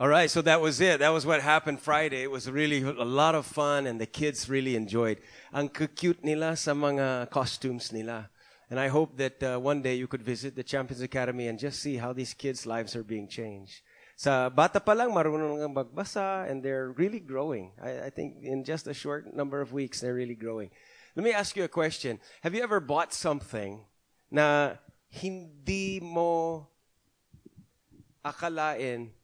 All right, so that was it. That was what happened Friday. It was really a lot of fun and the kids really enjoyed. Ang cute nila sa mga costumes nila. And I hope that uh, one day you could visit the Champions Academy and just see how these kids' lives are being changed. Sa bata pa lang, marunong ng magbasa and they're really growing. I, I think in just a short number of weeks, they're really growing. Let me ask you a question. Have you ever bought something na hindi mo akalain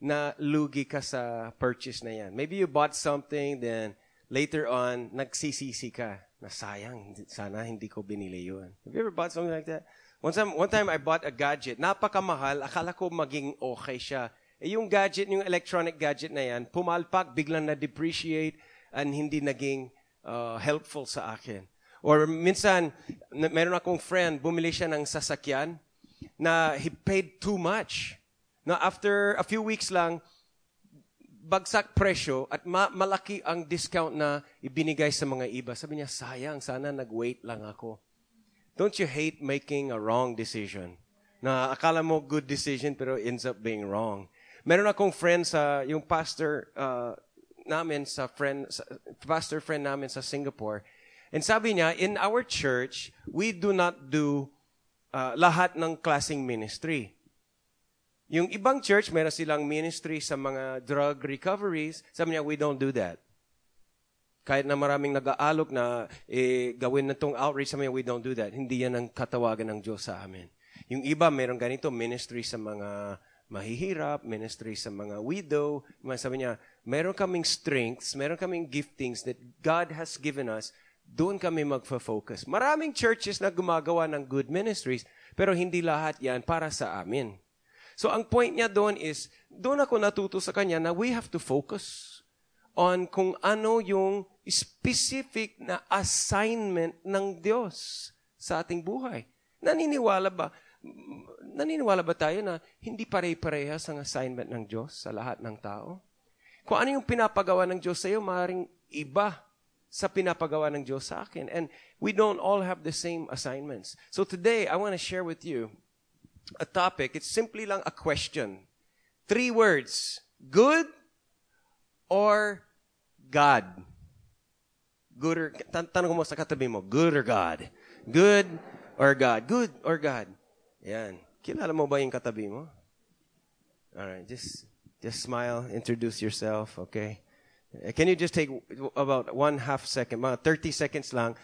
na lugi ka sa purchase na yan. Maybe you bought something, then later on, nagsisisi ka na sayang, sana hindi ko binili yun. Have you ever bought something like that? One time, one time I bought a gadget. Napakamahal. Akala ko maging okay siya. Eh, yung gadget, yung electronic gadget na yan, pumalpak, biglang na-depreciate, and hindi naging uh, helpful sa akin. Or minsan, meron akong friend, bumili siya ng sasakyan na he paid too much. Na after a few weeks lang, bagsak presyo at ma- malaki ang discount na ibinigay sa mga iba. Sabi niya, sayang, sana nag-wait lang ako. Don't you hate making a wrong decision? Na akala mo good decision pero ends up being wrong. Meron akong friend sa, yung pastor uh, namin sa friend, sa, pastor friend namin sa Singapore. And sabi niya, in our church, we do not do uh, lahat ng klaseng ministry. Yung ibang church, meron silang ministry sa mga drug recoveries. Sabi niya, we don't do that. Kahit na maraming nag-aalok na eh, gawin na tong outreach, sabi niya, we don't do that. Hindi yan ang katawagan ng Diyos sa amin. Yung iba, meron ganito, ministry sa mga mahihirap, ministry sa mga widow. Sabi niya, meron kaming strengths, meron kaming giftings that God has given us. Doon kami magfo-focus. Maraming churches na gumagawa ng good ministries, pero hindi lahat yan para sa amin. So ang point niya doon is, doon ako natuto sa kanya na we have to focus on kung ano yung specific na assignment ng Diyos sa ating buhay. Naniniwala ba? Naniniwala ba tayo na hindi pare-parehas ang assignment ng Diyos sa lahat ng tao? Kung ano yung pinapagawa ng Diyos sa iyo, maaaring iba sa pinapagawa ng Diyos sa akin. And we don't all have the same assignments. So today, I want to share with you a topic. It's simply lang a question. Three words. Good or God? Good or, tan tanong mo sa katabi mo, good or God? Good or God? Good or God? Yan. Kilala mo ba yung katabi mo? Alright, just, just smile, introduce yourself, okay? Eh, can you just take about one half second, mga 30 seconds lang,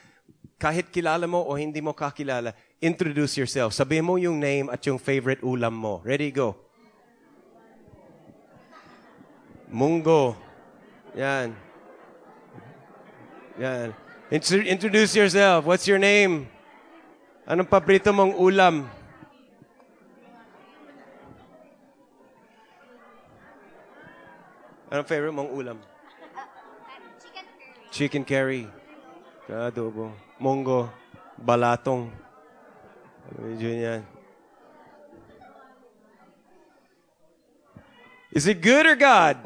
kahit kilala mo o hindi mo kakilala, introduce yourself. Sabihin mo yung name at yung favorite ulam mo. Ready, go. Mungo. Yan. Yan. introduce yourself. What's your name? Anong paborito mong ulam? Anong favorite mong ulam? Chicken curry. Chicken curry. Adobo. Mongo. Balatong. Yan. Is it good or God?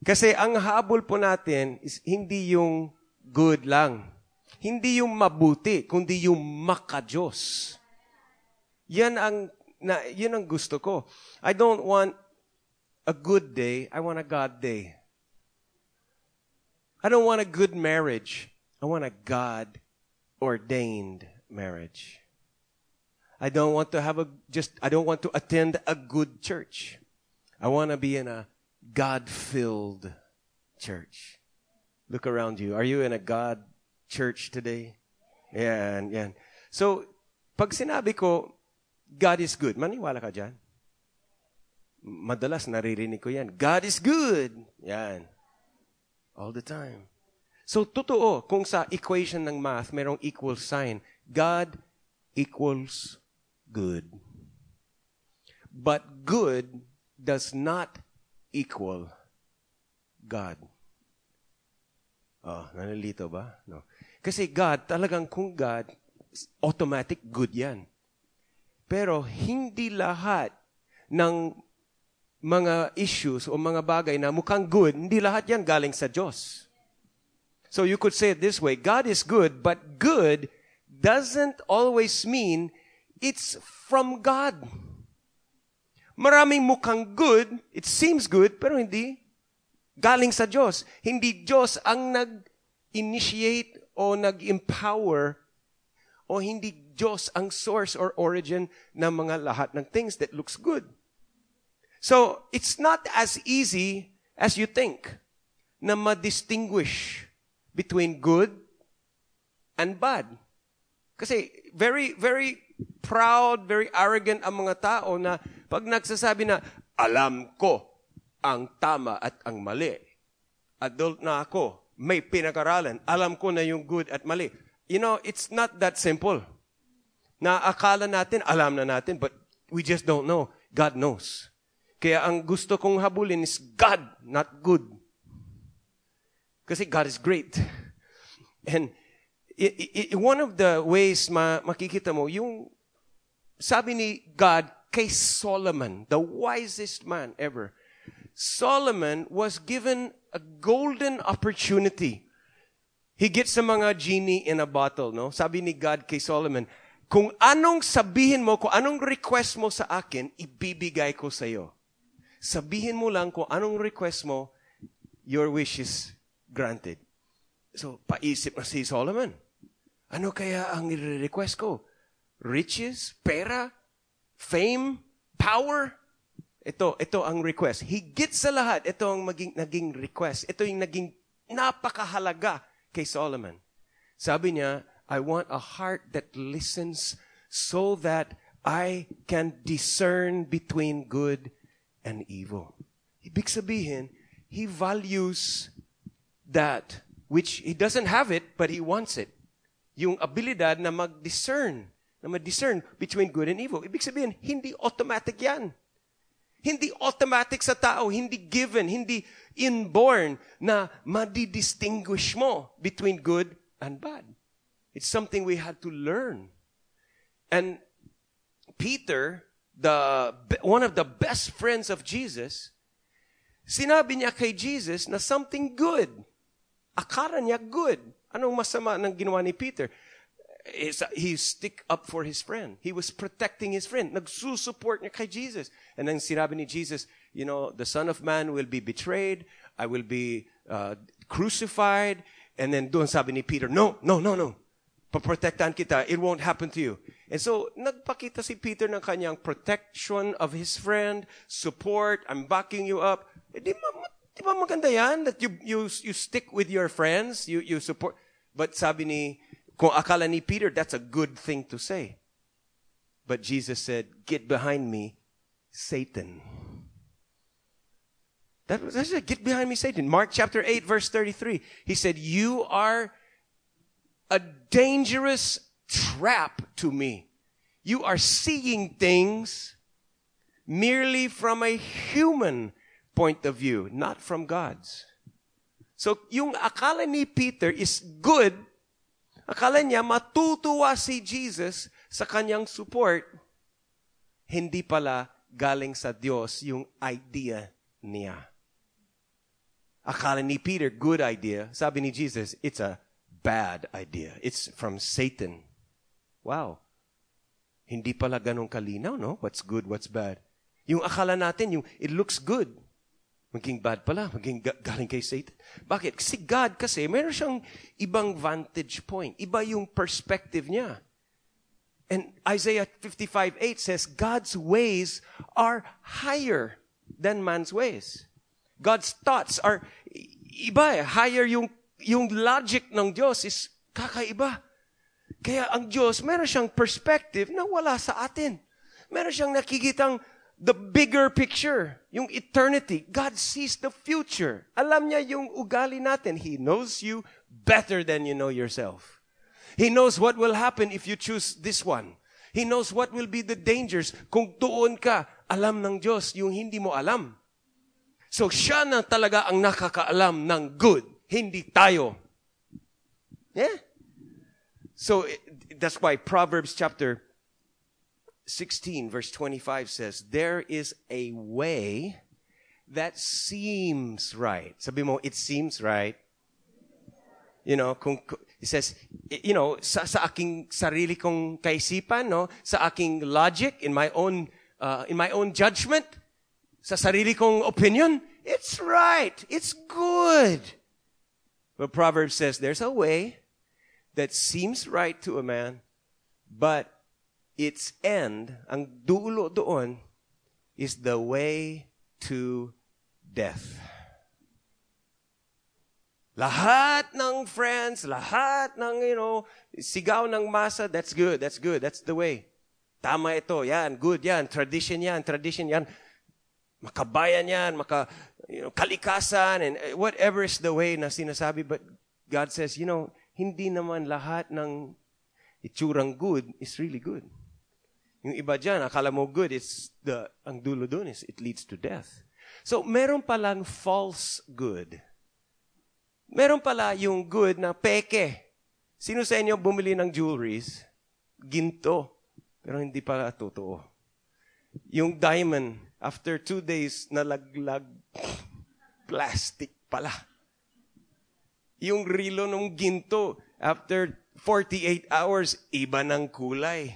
Kasi ang habol po natin is hindi yung good lang. Hindi yung mabuti, kundi yung makajos. Yan ang na, yun ang gusto ko. I don't want a good day, I want a God day. I don't want a good marriage. I want a God ordained marriage. I don't want to have a just I don't want to attend a good church. I want to be in a God-filled church. Look around you. Are you in a God church today? Yeah, and yeah. So, pag sinabi ko, God is good, maniwala ka dyan? Madalas naririnig ko yan. God is good. Yan. All the time. So, totoo, kung sa equation ng math, merong equal sign. God equals good. But good does not equal God. Oh, nalilito ba? No. Kasi God, talagang kung God, automatic good yan. Pero hindi lahat ng mga issues o mga bagay na mukhang good, hindi lahat yan galing sa Diyos. So you could say it this way God is good, but good doesn't always mean it's from God. maraming mukhang good, it seems good, pero hindi galing sa Diyos. Hindi Diyos ang nag-initiate o nag-empower o hindi Diyos ang source or origin ng mga lahat ng things that looks good. So, it's not as easy as you think na ma-distinguish between good and bad. Kasi very, very proud, very arrogant ang mga tao na pag nagsasabi na, alam ko ang tama at ang mali. Adult na ako, may pinag-aralan, alam ko na yung good at mali. You know, it's not that simple. Na akala natin, alam na natin, but we just don't know. God knows. Kaya ang gusto kong habulin is God, not good. Kasi God is great. And it, it, one of the ways ma, makikita mo, yung sabi ni God kay Solomon, the wisest man ever, Solomon was given a golden opportunity. He gets sa mga genie in a bottle, no? Sabi ni God kay Solomon, kung anong sabihin mo, kung anong request mo sa akin, ibibigay ko sa iyo. Sabihin mo lang kung anong request mo, your wish is granted. So, paisip na si Solomon. Ano kaya ang i-request ko? Riches? Pera? Fame? Power? Ito, ito ang request. Higit sa lahat, ito ang maging, naging request. Ito yung naging napakahalaga kay Solomon. Sabi niya, I want a heart that listens so that I can discern between good and evil. Ibig sabihin, he values that which he doesn't have it, but he wants it. Yung abilidad na mag-discern, na mag-discern between good and evil. Ibig sabihin, hindi automatic yan. Hindi automatic sa tao, hindi given, hindi inborn na madi-distinguish mo between good and bad. It's something we had to learn. And Peter the, one of the best friends of Jesus, sinabi niya kay Jesus na something good. Akala niya good. Anong masama ng ginawa ni Peter? He stick up for his friend. He was protecting his friend. Nagsusupport niya kay Jesus. And then sinabi ni Jesus, you know, the Son of Man will be betrayed. I will be uh, crucified. And then doon sabi ni Peter, no, no, no, no. Paprotektahan kita. It won't happen to you. And so, nagpakita si Peter ng kanyang protection of his friend, support, I'm backing you up. Eh, di, di ba maganda yan? That you, you, you stick with your friends, you, you support. But sabi ni, kung akala ni Peter, that's a good thing to say. But Jesus said, get behind me, Satan. That was, that's it. Get behind me, Satan. Mark chapter 8, verse 33. He said, you are a dangerous trap to me. You are seeing things merely from a human point of view, not from God's. So, yung akala ni Peter is good, akala niya matutuwa si Jesus sa kanyang support, hindi pala galing sa Diyos yung idea niya. Akala ni Peter, good idea. Sabi ni Jesus, it's a bad idea. It's from Satan. Wow. Hindi pala ganun kalinaw, no? What's good, what's bad. Yung akala natin, yung it looks good. Maging bad pala, maging galing kay Satan. Bakit? Kasi God kasi, meron siyang ibang vantage point. Iba yung perspective niya. And Isaiah 55:8 says, God's ways are higher than man's ways. God's thoughts are iba eh. Higher yung, yung logic ng Diyos is kakaiba. Kaya ang Diyos, meron siyang perspective na wala sa atin. Meron siyang nakikitang the bigger picture, yung eternity. God sees the future. Alam niya yung ugali natin. He knows you better than you know yourself. He knows what will happen if you choose this one. He knows what will be the dangers kung doon ka, alam ng Diyos yung hindi mo alam. So siya na talaga ang nakakaalam ng good, hindi tayo. Yeah? So that's why Proverbs chapter 16, verse 25 says, There is a way that seems right. Sabi mo, it seems right. You know, kung, it says, you know, sa, sa aking sarili kong kaisipan, no? Sa aking logic, in my own uh, in my own judgment, sa sarili kong opinion, it's right. It's good. But Proverbs says there's a way that seems right to a man, but its end, ang dulo doon, is the way to death. Lahat ng friends, lahat ng, you know, sigaw ng masa, that's good, that's good, that's the way. Tama ito, yan, good yan, tradition yan, tradition yan. Makabayan yan, maka, you know, kalikasan, and eh, whatever is the way na sinasabi. But God says, you know, hindi naman lahat ng itsurang good is really good. Yung iba dyan, akala mo good, it's the, ang dulo dun is it leads to death. So, meron palang false good. Meron pala yung good na peke. Sino sa inyo bumili ng jewelries? Ginto. Pero hindi pala totoo. Yung diamond, after two days, nalaglag. Plastic pala. Yung rilo ng ginto, after 48 hours, iba ng kulay.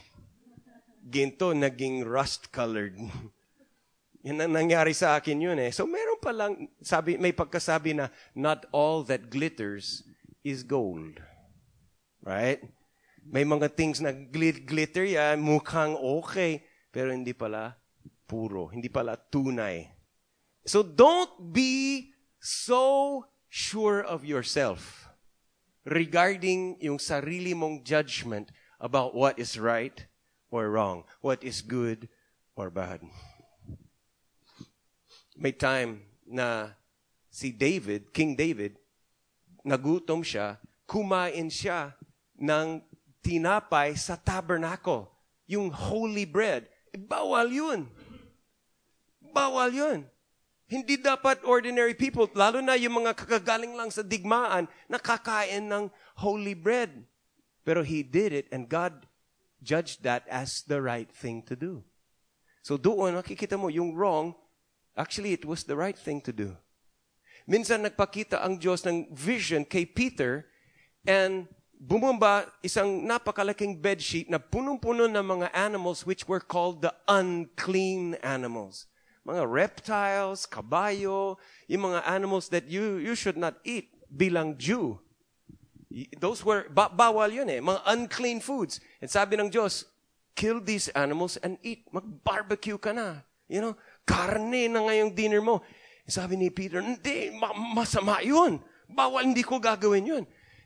Ginto, naging rust-colored. Yan ang nangyari sa akin yun eh. So meron pa lang, sabi, may pagkasabi na, not all that glitters is gold. Right? May mga things na glit glitter yan, mukhang okay, pero hindi pala puro, hindi pala tunay. So don't be so sure of yourself regarding yung sarili mong judgment about what is right or wrong, what is good or bad. May time na si David, King David, nagutom siya, kumain siya ng tinapay sa tabernacle. Yung holy bread. Eh, bawal yun. Bawal yun. Hindi dapat ordinary people, lalo na yung mga kakagaling lang sa digmaan, nakakain ng holy bread. Pero he did it and God judged that as the right thing to do. So doon, nakikita mo, yung wrong, Actually, it was the right thing to do. Minsan nagpakita ang Diyos ng vision kay Peter and bumaba isang napakalaking bedsheet na punong-puno ng mga animals which were called the unclean animals. Mga reptiles, kabayo, yung mga animals that you, you should not eat bilang Jew. Those were, ba- bawal yun eh, mga unclean foods. And sabi ng Diyos, kill these animals and eat. Mag-barbecue ka na. You know, Karne na ngayong dinner mo. Sabi ni Peter, hindi, ma- masama yun. Bawal, hindi ko gagawin yun.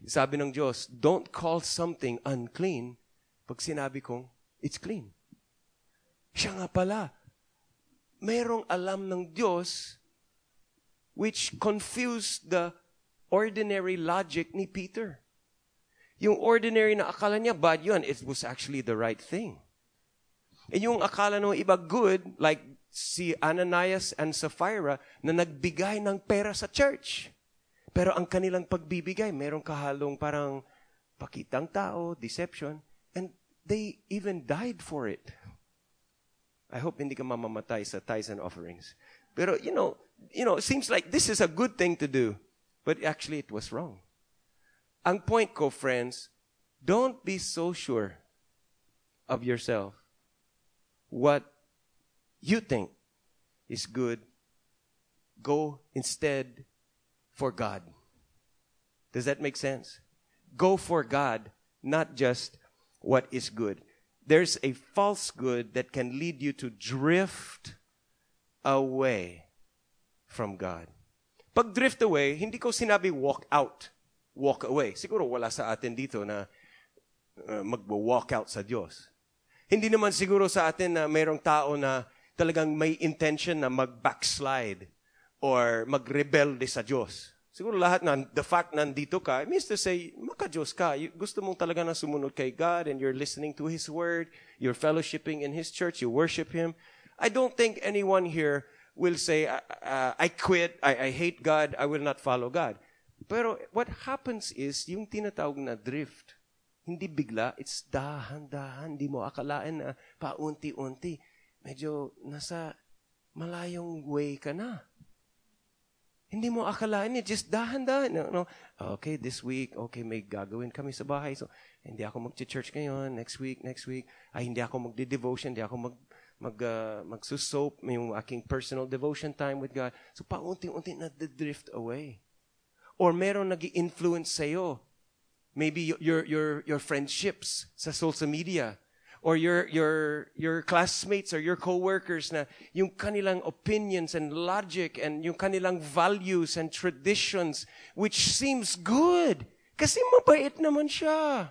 Sabi ng Diyos, don't call something unclean pag sinabi kong, it's clean. Siya nga pala, merong alam ng Diyos which confused the ordinary logic ni Peter. Yung ordinary na akala niya bad yun, it was actually the right thing. And yung akala ng iba good, like si Ananias and Sapphira na nagbigay ng pera sa church. Pero ang kanilang pagbibigay, merong kahalong parang pakitang tao, deception, and they even died for it. I hope hindi ka mamamatay sa tithes and offerings. Pero, you know, you know, it seems like this is a good thing to do, but actually it was wrong. Ang point ko, friends, don't be so sure of yourself what you think is good, go instead for God. Does that make sense? Go for God, not just what is good. There's a false good that can lead you to drift away from God. Pag drift away, hindi ko sinabi walk out, walk away. Siguro wala sa atin dito na uh, mag-walk out sa Diyos. Hindi naman siguro sa atin na mayroong tao na talagang may intention na mag-backslide or mag-rebelde sa Diyos. Siguro lahat na, the fact na nandito ka, it means to say, maka-Diyos ka. Gusto mong talaga na sumunod kay God and you're listening to His Word, you're fellowshipping in His church, you worship Him. I don't think anyone here will say, uh, I quit, I, I hate God, I will not follow God. Pero what happens is, yung tinatawag na drift, hindi bigla, it's dahan-dahan, hindi mo akalain na paunti-unti medyo nasa malayong way ka na. Hindi mo akalain eh, just dahan-dahan. No, no, okay, this week, okay, may gagawin kami sa bahay. So, hindi ako mag-church ngayon, next week, next week. Ay, hindi ako magde-devotion, hindi ako mag mag, uh, magsusop, yung aking personal devotion time with God. So, paunti-unti na drift away. Or meron nag influence sa'yo. Maybe your, your, your friendships sa social media. Or your, your, your classmates or your coworkers na yung kanilang opinions and logic and yung kanilang values and traditions which seems good. Kasi mabait naman siya.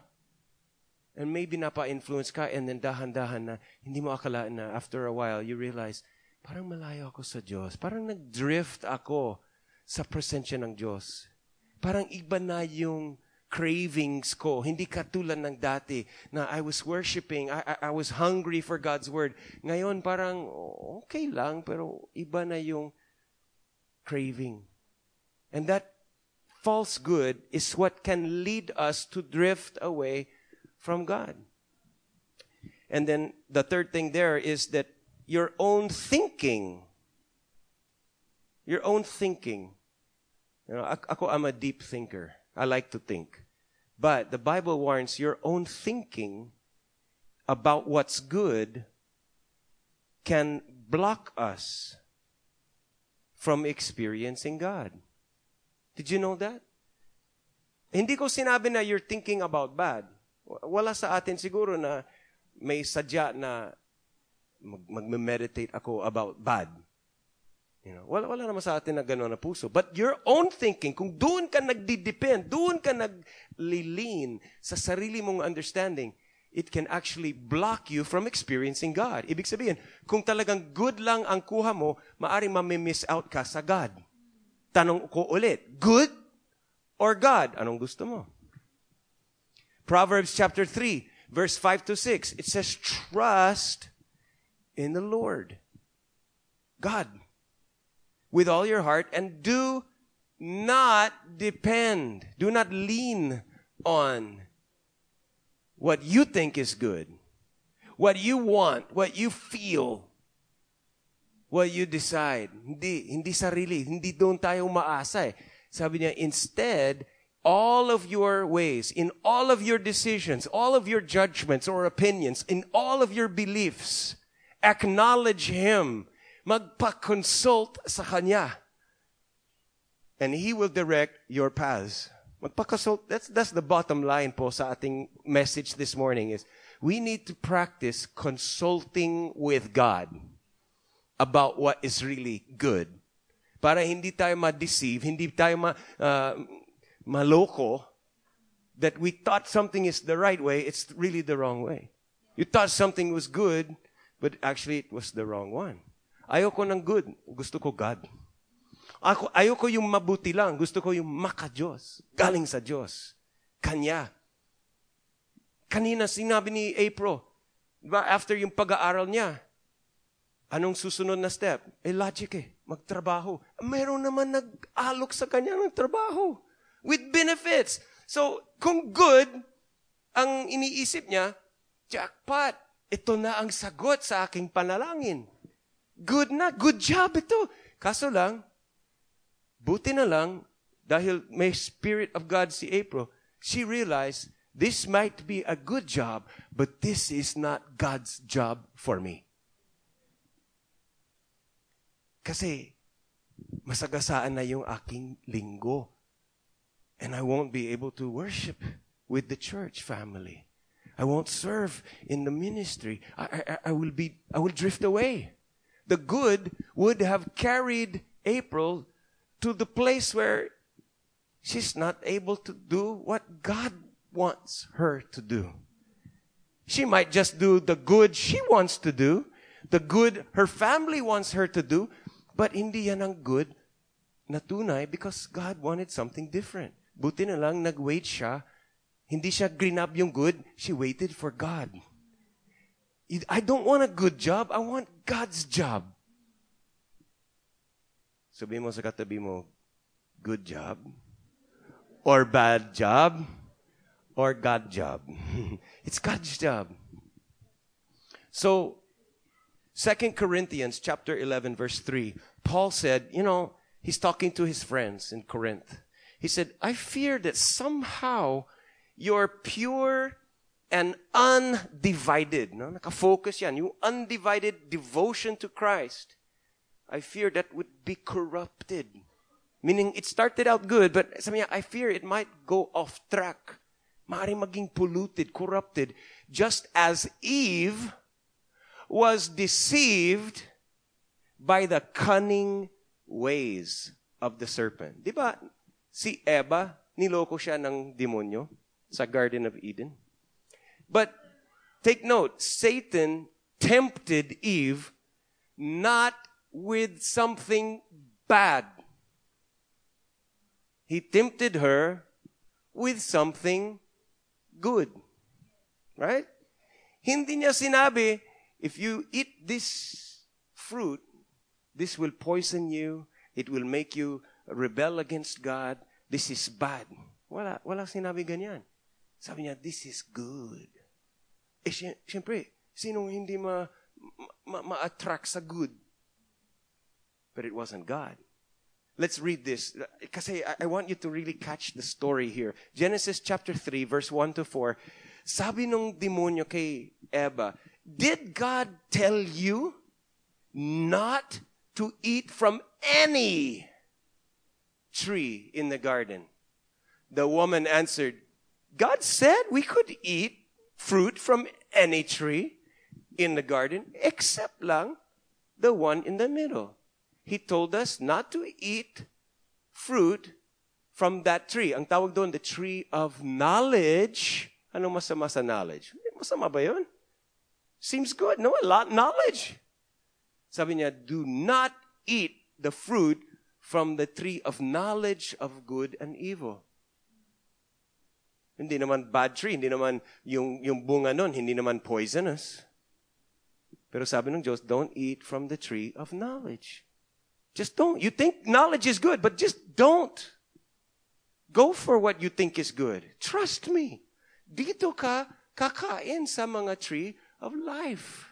And maybe napa-influence ka and then dahan-dahan na hindi mo akalaan na after a while you realize, parang malayo ako sa Diyos. Parang nag-drift ako sa presensya ng Diyos. Parang iba na yung cravings ko. Hindi katulad ng dati na I was worshiping, I, I, I was hungry for God's Word. Ngayon parang okay lang pero iba na yung craving. And that false good is what can lead us to drift away from God. And then the third thing there is that your own thinking, your own thinking. You know, ako, I'm a deep thinker. I like to think. But the Bible warns your own thinking about what's good can block us from experiencing God. Did you know that? Hindi ko sinabi na you're thinking about bad. Wala sa atin siguro na may sadya na mag- mag-meditate ako about bad. You know, wala, wala naman sa atin na gano'n na puso. But your own thinking, kung doon ka nagdi-depend, doon ka naglilin sa sarili mong understanding, it can actually block you from experiencing God. Ibig sabihin, kung talagang good lang ang kuha mo, maaring mamimiss out ka sa God. Tanong ko ulit, good or God? Anong gusto mo? Proverbs chapter 3, verse 5 to 6. It says, trust in the Lord. God. With all your heart and do not depend. Do not lean on what you think is good. What you want. What you feel. What you decide. Hindi, hindi sarili. Hindi doon tayo maasa eh. Sabi niya, instead, all of your ways, in all of your decisions, all of your judgments or opinions, in all of your beliefs, acknowledge Him. Magpa-consult sa Kanya. And He will direct your paths. Magpa-consult, that's, that's the bottom line po sa ating message this morning is, we need to practice consulting with God about what is really good. Para hindi tayo ma-deceive, hindi tayo ma, uh, maloko that we thought something is the right way, it's really the wrong way. You thought something was good, but actually it was the wrong one. Ayoko ng good, gusto ko God. Ako, ayoko yung mabuti lang, gusto ko yung maka-Diyos, galing sa Diyos. Kanya. Kanina sinabi ni April, diba, after yung pag-aaral niya, anong susunod na step? Eh, logic eh, magtrabaho. Meron naman nag-alok sa kanya ng trabaho with benefits. So, kung good ang iniisip niya, jackpot. Ito na ang sagot sa aking panalangin. Good na, good job ito. Kaso lang, buti na lang, dahil may Spirit of God si April, she realized, this might be a good job, but this is not God's job for me. Kasi, masagasaan na yung aking linggo and I won't be able to worship with the church family. I won't serve in the ministry. I, I, I will be, I will drift away. The good would have carried April to the place where she's not able to do what God wants her to do. She might just do the good she wants to do, the good her family wants her to do, but hindi yan ang good na tunay because God wanted something different. Buti na lang nag-wait siya. Hindi siya grinab yung good. She waited for God. I don't want a good job. I want God's job. Sabi mo sa katabi mo, good job? Or bad job? Or God job? it's God's job. So, 2 Corinthians chapter 11 verse 3, Paul said, you know, he's talking to his friends in Corinth. He said, I fear that somehow your pure and undivided, no? Nakafocus yan, yung undivided devotion to Christ, I fear that would be corrupted. Meaning, it started out good, but I fear it might go off track. Maaaring maging polluted, corrupted. Just as Eve was deceived by the cunning ways of the serpent. Di ba, si Eva, niloko siya ng demonyo sa Garden of Eden. But take note, Satan tempted Eve not with something bad. He tempted her with something good. Right? Hindi niya sinabi, if you eat this fruit, this will poison you, it will make you rebel against God, this is bad. Wala, wala sinabi ganyan. Sabi niya, this is good. Eh, syempre, sinong hindi ma, ma, ma-attract sa good? But it wasn't God. Let's read this. Because I, I want you to really catch the story here. Genesis chapter 3, verse 1 to 4. Sabi nung demonyo kay Eva, Did God tell you not to eat from any tree in the garden? The woman answered, God said we could eat fruit from any tree in the garden except lang the one in the middle. He told us not to eat fruit from that tree. Ang tawag doon, the tree of knowledge. Ano masama sa knowledge? Masama ba yun? Seems good, no? A lot knowledge. Sabi niya, do not eat the fruit from the tree of knowledge of good and evil. Hindi naman bad tree, hindi naman yung, yung bunga nun, hindi naman poisonous. Pero sabi ng Diyos, don't eat from the tree of knowledge. Just don't. You think knowledge is good, but just don't. Go for what you think is good. Trust me. Dito ka kakain sa mga tree of life.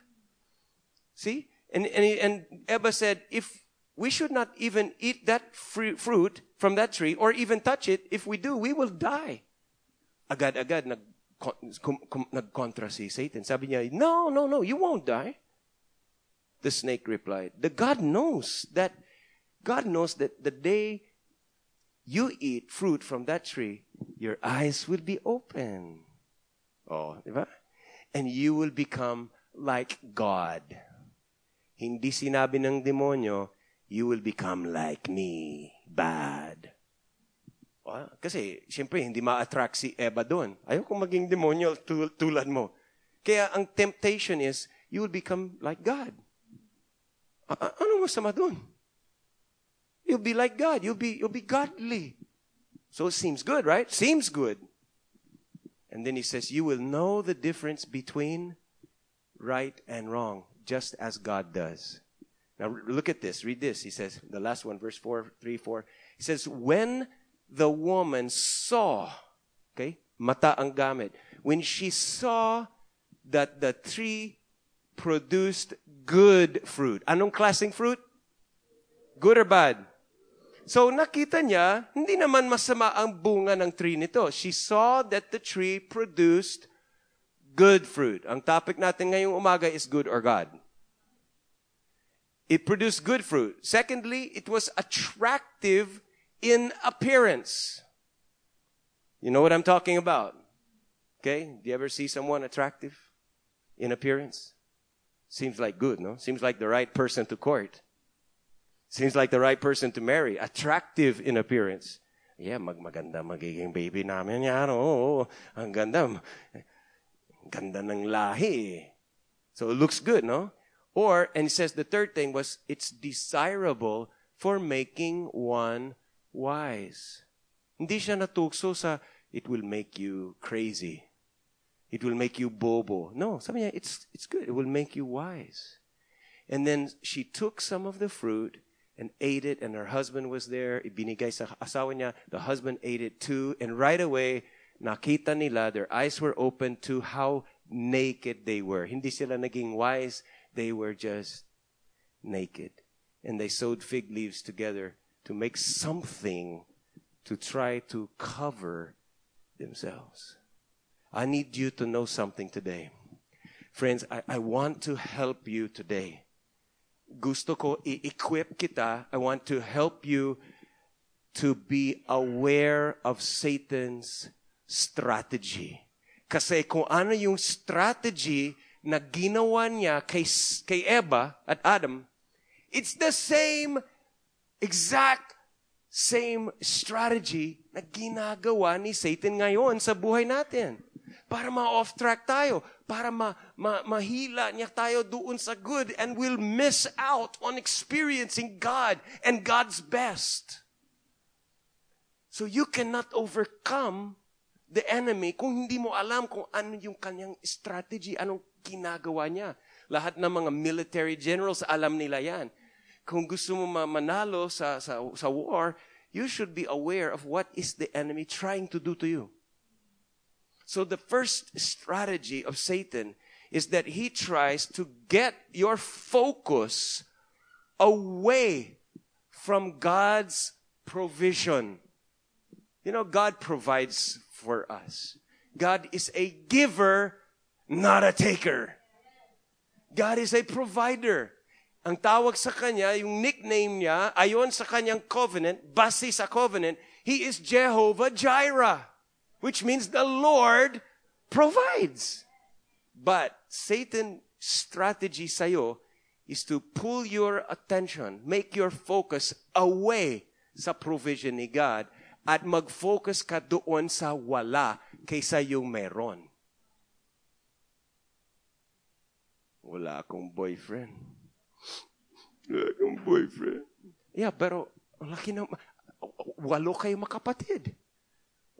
See? And, and, and Eva said, if we should not even eat that fruit from that tree or even touch it, if we do, we will die agad-agad nag nagkontra si Satan. Sabi niya, no, no, no, you won't die. The snake replied, the God knows that God knows that the day you eat fruit from that tree, your eyes will be open. Oh, di? And you will become like God. Hindi sinabi ng demonyo, you will become like me, bad. Ah, kasi, siyempre, hindi ma-attract si Eva doon. Ayaw kong maging demonyo tul- tulad mo. Kaya ang temptation is, you will become like God. A- ano masama doon? You'll be like God. You'll be, you'll be godly. So it seems good, right? Seems good. And then he says, you will know the difference between right and wrong, just as God does. Now look at this. Read this. He says, the last one, verse 4, 3, 4. He says, when the woman saw, okay, mata ang gamit, when she saw that the tree produced good fruit. Anong klaseng fruit? Good or bad? So nakita niya, hindi naman masama ang bunga ng tree nito. She saw that the tree produced good fruit. Ang topic natin ngayong umaga is good or God. It produced good fruit. Secondly, it was attractive in appearance. You know what I'm talking about? Okay? Do you ever see someone attractive in appearance? Seems like good, no? Seems like the right person to court. Seems like the right person to marry. Attractive in appearance. Yeah, mag maganda magiging baby namin yan. Oo, ang ganda. Ganda ng lahi. So it looks good, no? Or, and he says the third thing was, it's desirable for making one wise. Hindi siya natukso sa, it will make you crazy. It will make you bobo. No, sabi niya, it's, it's good. It will make you wise. And then she took some of the fruit and ate it, and her husband was there. Ibinigay sa asawa niya. The husband ate it too. And right away, nakita nila, their eyes were open to how naked they were. Hindi sila naging wise. They were just naked. And they sewed fig leaves together to make something to try to cover themselves. I need you to know something today. Friends, I, I want to help you today. Gusto ko i-equip kita. I want to help you to be aware of Satan's strategy. Kasi kung ano yung strategy na ginawa niya kay, kay Eva at Adam, it's the same, exact same strategy na ginagawa ni Satan ngayon sa buhay natin. Para ma-off track tayo. Para ma, ma, mahila niya tayo doon sa good and we'll miss out on experiencing God and God's best. So you cannot overcome the enemy kung hindi mo alam kung ano yung kanyang strategy, anong ginagawa niya. Lahat ng mga military generals, alam nila yan. Kung gusto mo manalo sa, sa, sa war, you should be aware of what is the enemy trying to do to you. So the first strategy of Satan is that he tries to get your focus away from God's provision. You know, God provides for us. God is a giver, not a taker. God is a provider. Ang tawag sa kanya, yung nickname niya, ayon sa kanyang covenant, base sa covenant, He is Jehovah Jireh which means the Lord provides. But Satan's strategy sa'yo is to pull your attention, make your focus away sa provision ni God at mag-focus ka doon sa wala kaysa yung meron. Wala akong boyfriend. Wala akong boyfriend. Yeah, pero laki na, walo kayo makapatid.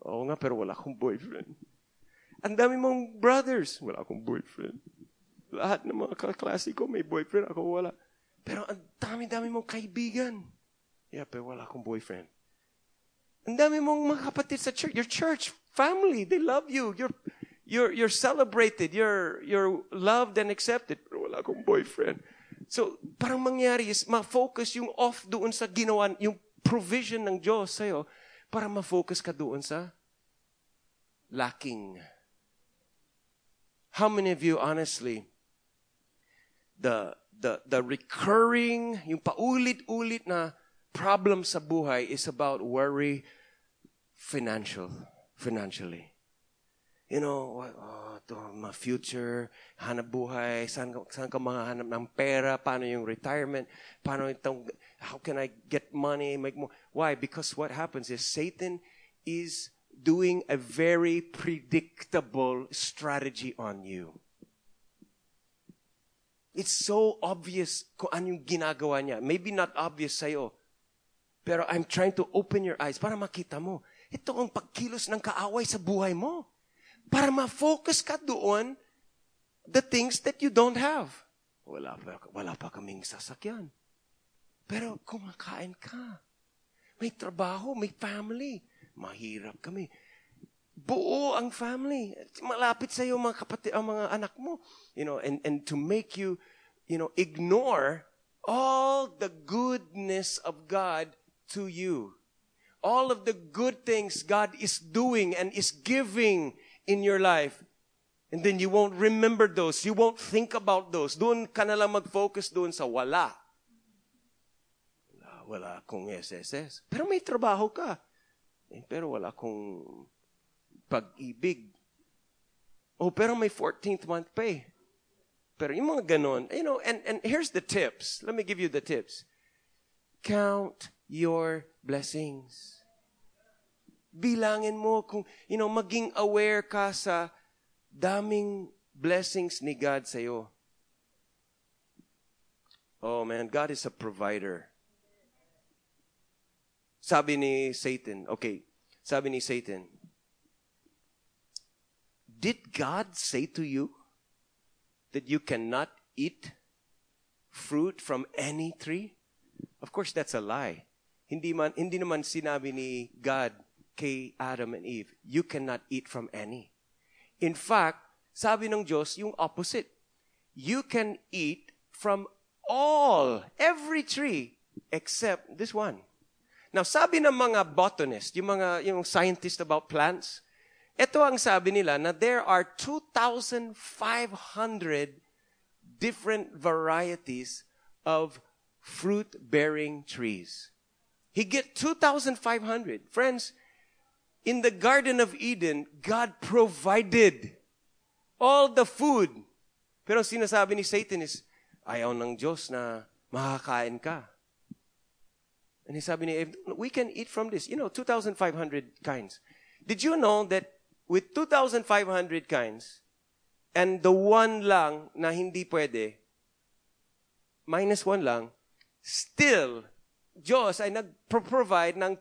Oo nga, pero wala akong boyfriend. Ang dami mong brothers. Wala akong boyfriend. Lahat ng mga kaklase ko may boyfriend. Ako wala. Pero ang dami-dami mong kaibigan. Yeah, pero wala akong boyfriend. Ang dami mong mga kapatid sa church. Your church, family, they love you. You're, you're, you're celebrated. You're, you're loved and accepted. Pero wala akong boyfriend. So, parang mangyari is, ma-focus yung off doon sa ginawa, yung provision ng Diyos sa'yo para ma-focus ka doon sa lacking. How many of you, honestly, the, the, the recurring, yung paulit-ulit na problem sa buhay is about worry financial, financially. You know, oh, to, my future, hanap buhay, saan, saan ka mga hanap ng pera, paano yung retirement, paano itong, how can I get money, make more, why? Because what happens is Satan is doing a very predictable strategy on you. It's so obvious kung anong ginagawa niya. Maybe not obvious sa'yo. Pero I'm trying to open your eyes para makita mo. Ito ang pagkilos ng kaaway sa buhay mo. Para ma-focus ka doon the things that you don't have. Wala pa, wala pa kaming sasakyan. Pero kumakain ka. May trabaho, may family. Mahirap kami. Buo ang family. Malapit sa iyo mga kapatid, ang mga anak mo. You know, and, and to make you, you know, ignore all the goodness of God to you. All of the good things God is doing and is giving in your life. And then you won't remember those. You won't think about those. Doon ka na lang mag-focus doon sa wala wala akong SSS. Pero may trabaho ka. Eh, pero wala akong pag-ibig. Oh, pero may 14th month pay. Pero yung mga ganon, you know, and, and here's the tips. Let me give you the tips. Count your blessings. Bilangin mo kung, you know, maging aware ka sa daming blessings ni God sa'yo. Oh man, God is a provider. Sabi ni Satan, okay, sabi ni Satan, Did God say to you that you cannot eat fruit from any tree? Of course, that's a lie. Hindi, man, hindi naman sinabi ni God Adam and Eve, you cannot eat from any. In fact, sabi ng Diyos yung opposite. You can eat from all, every tree, except this one. Now, sabi ng mga botanists, yung mga yung scientists about plants, Ito ang sabi nila na there are 2,500 different varieties of fruit-bearing trees. He get 2,500. Friends, in the Garden of Eden, God provided all the food. Pero sinasabi ni Satan is, ayaw ng Diyos na makakain ka. And he sabi ni Eve, we can eat from this. You know, 2,500 kinds. Did you know that with 2,500 kinds, and the one lang na hindi pwede, minus one lang, still, Diyos ay nag-provide ng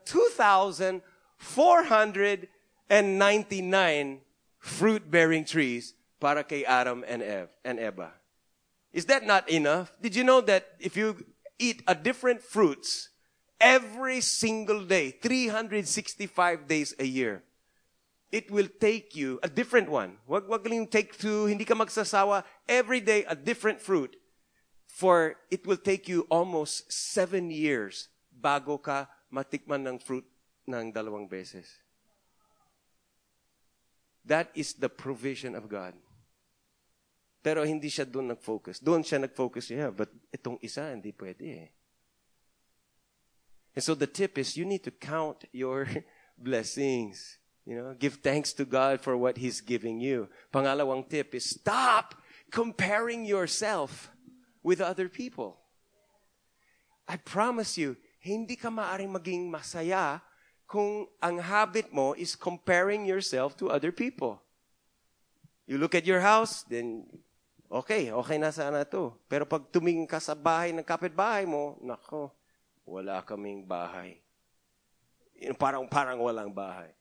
2,499 fruit-bearing trees para kay Adam and Eve and Eva. Is that not enough? Did you know that if you eat a different fruits every single day, 365 days a year, it will take you a different one. Wag wag take to hindi ka magsasawa every day a different fruit. For it will take you almost seven years bago ka matikman ng fruit ng dalawang beses. That is the provision of God. Pero hindi siya doon nag-focus. Doon siya nag-focus, yeah, but itong isa, hindi pwede eh. And so the tip is you need to count your blessings. You know, give thanks to God for what He's giving you. Pangalawang tip is stop comparing yourself with other people. I promise you, hindi ka maaring maging masaya kung ang habit mo is comparing yourself to other people. You look at your house, then okay, okay na sana to. Pero pag tumingin ka sa bahay ng kapitbahay mo, nako, wala kaming bahay. Parang, parang walang bahay.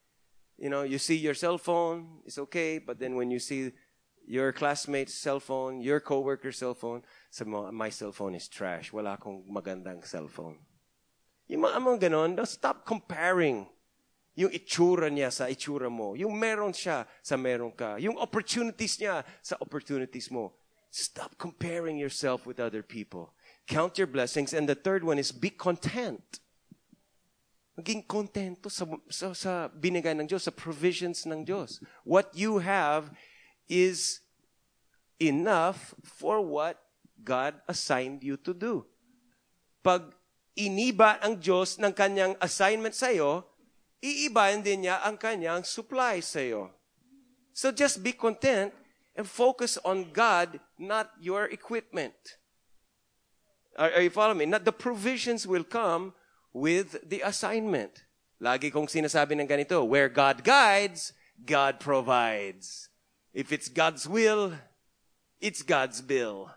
You know, you see your cell phone, it's okay, but then when you see your classmate's cell phone, your coworker's cell phone, sabi mo, my cell phone is trash. Wala akong magandang cell phone. Yung mga mga ganon, stop comparing yung itsura niya sa itsura mo. Yung meron siya sa meron ka. Yung opportunities niya sa opportunities mo. Stop comparing yourself with other people. Count your blessings. And the third one is be content. Maging kontento sa, sa, sa binigay ng Diyos, sa provisions ng Diyos. What you have is enough for what God assigned you to do. Pag iniba ang Diyos ng kanyang assignment sa iyo, iibahin din niya ang kanyang supply sa iyo. So just be content and focus on God, not your equipment. Are, are you following me? Not the provisions will come with the assignment. Lagi kong sinasabi ng ganito, where God guides, God provides. If it's God's will, it's God's bill.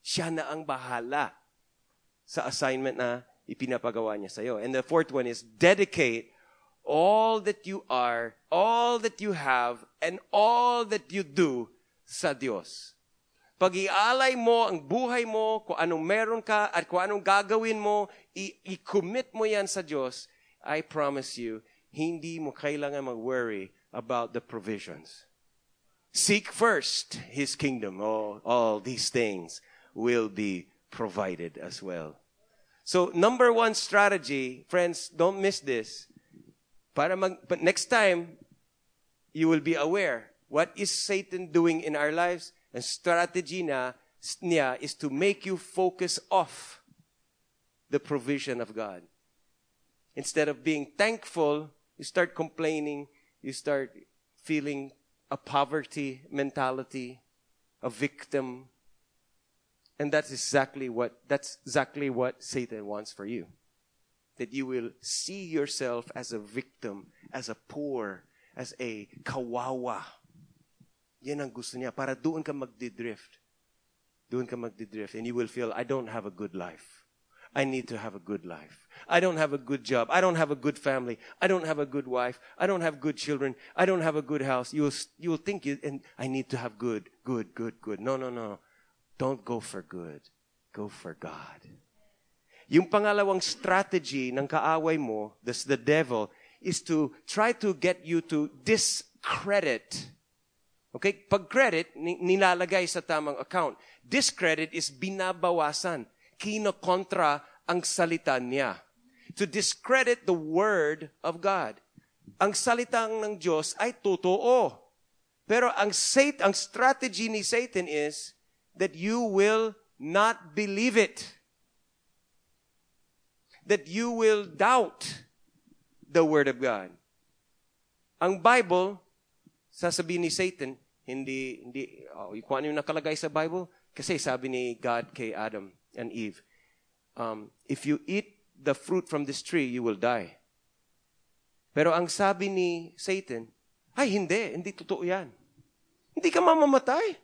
Siya na ang bahala sa assignment na ipinapagawa niya. And the fourth one is dedicate all that you are, all that you have, and all that you do sa Diyos. Pag-ialay mo ang buhay mo, kung anong meron ka, at kung anong gagawin mo, i-commit mo yan sa Diyos, I promise you, hindi mo kailangan mag-worry about the provisions. Seek first His kingdom. All, all these things will be provided as well. So, number one strategy, friends, don't miss this. Para mag, but next time, you will be aware. What is Satan doing in our lives? And strategy na, niya is to make you focus off the provision of God. Instead of being thankful, you start complaining, you start feeling a poverty mentality, a victim, and that's exactly what, that's exactly what Satan wants for you. That you will see yourself as a victim, as a poor, as a kawawa. Yan ang gusto niya. Para doon ka magdidrift. Doon ka magdidrift. And you will feel, I don't have a good life. I need to have a good life. I don't have a good job. I don't have a good family. I don't have a good wife. I don't have good children. I don't have a good house. You will, you will think, you, and I need to have good, good, good, good. No, no, no. Don't go for good. Go for God. Yung pangalawang strategy ng kaaway mo, that's the devil, is to try to get you to discredit. Okay? Pag credit, nilalagay sa tamang account. Discredit is binabawasan. Kinokontra ang salita niya. To discredit the word of God. ang salitang ng Diyos ay totoo. Pero ang Satan, ang strategy ni Satan is that you will not believe it. That you will doubt the Word of God. Ang Bible, sasabihin ni Satan, hindi, hindi, oh, kung ano yung nakalagay sa Bible, kasi sabi ni God kay Adam and Eve, um, if you eat the fruit from this tree, you will die. Pero ang sabi ni Satan, ay hindi, hindi totoo yan. Hindi ka mamamatay.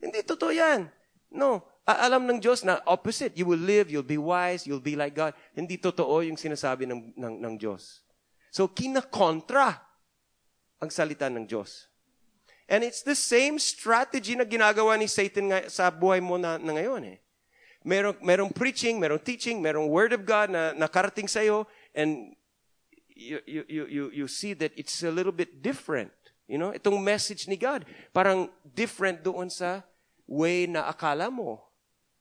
Hindi totoo yan. No, alam ng Diyos na opposite. You will live, you'll be wise, you'll be like God. Hindi totoo yung sinasabi ng, ng, ng Diyos. So, kinakontra ang salita ng Diyos. And it's the same strategy na ginagawa ni Satan sa buhay mo na, na ngayon eh. Merong, merong preaching, merong teaching, merong word of God na nakarating sa'yo, and you, you, you, you see that it's a little bit different. You know, itong message ni God, parang different doon sa way na akala mo.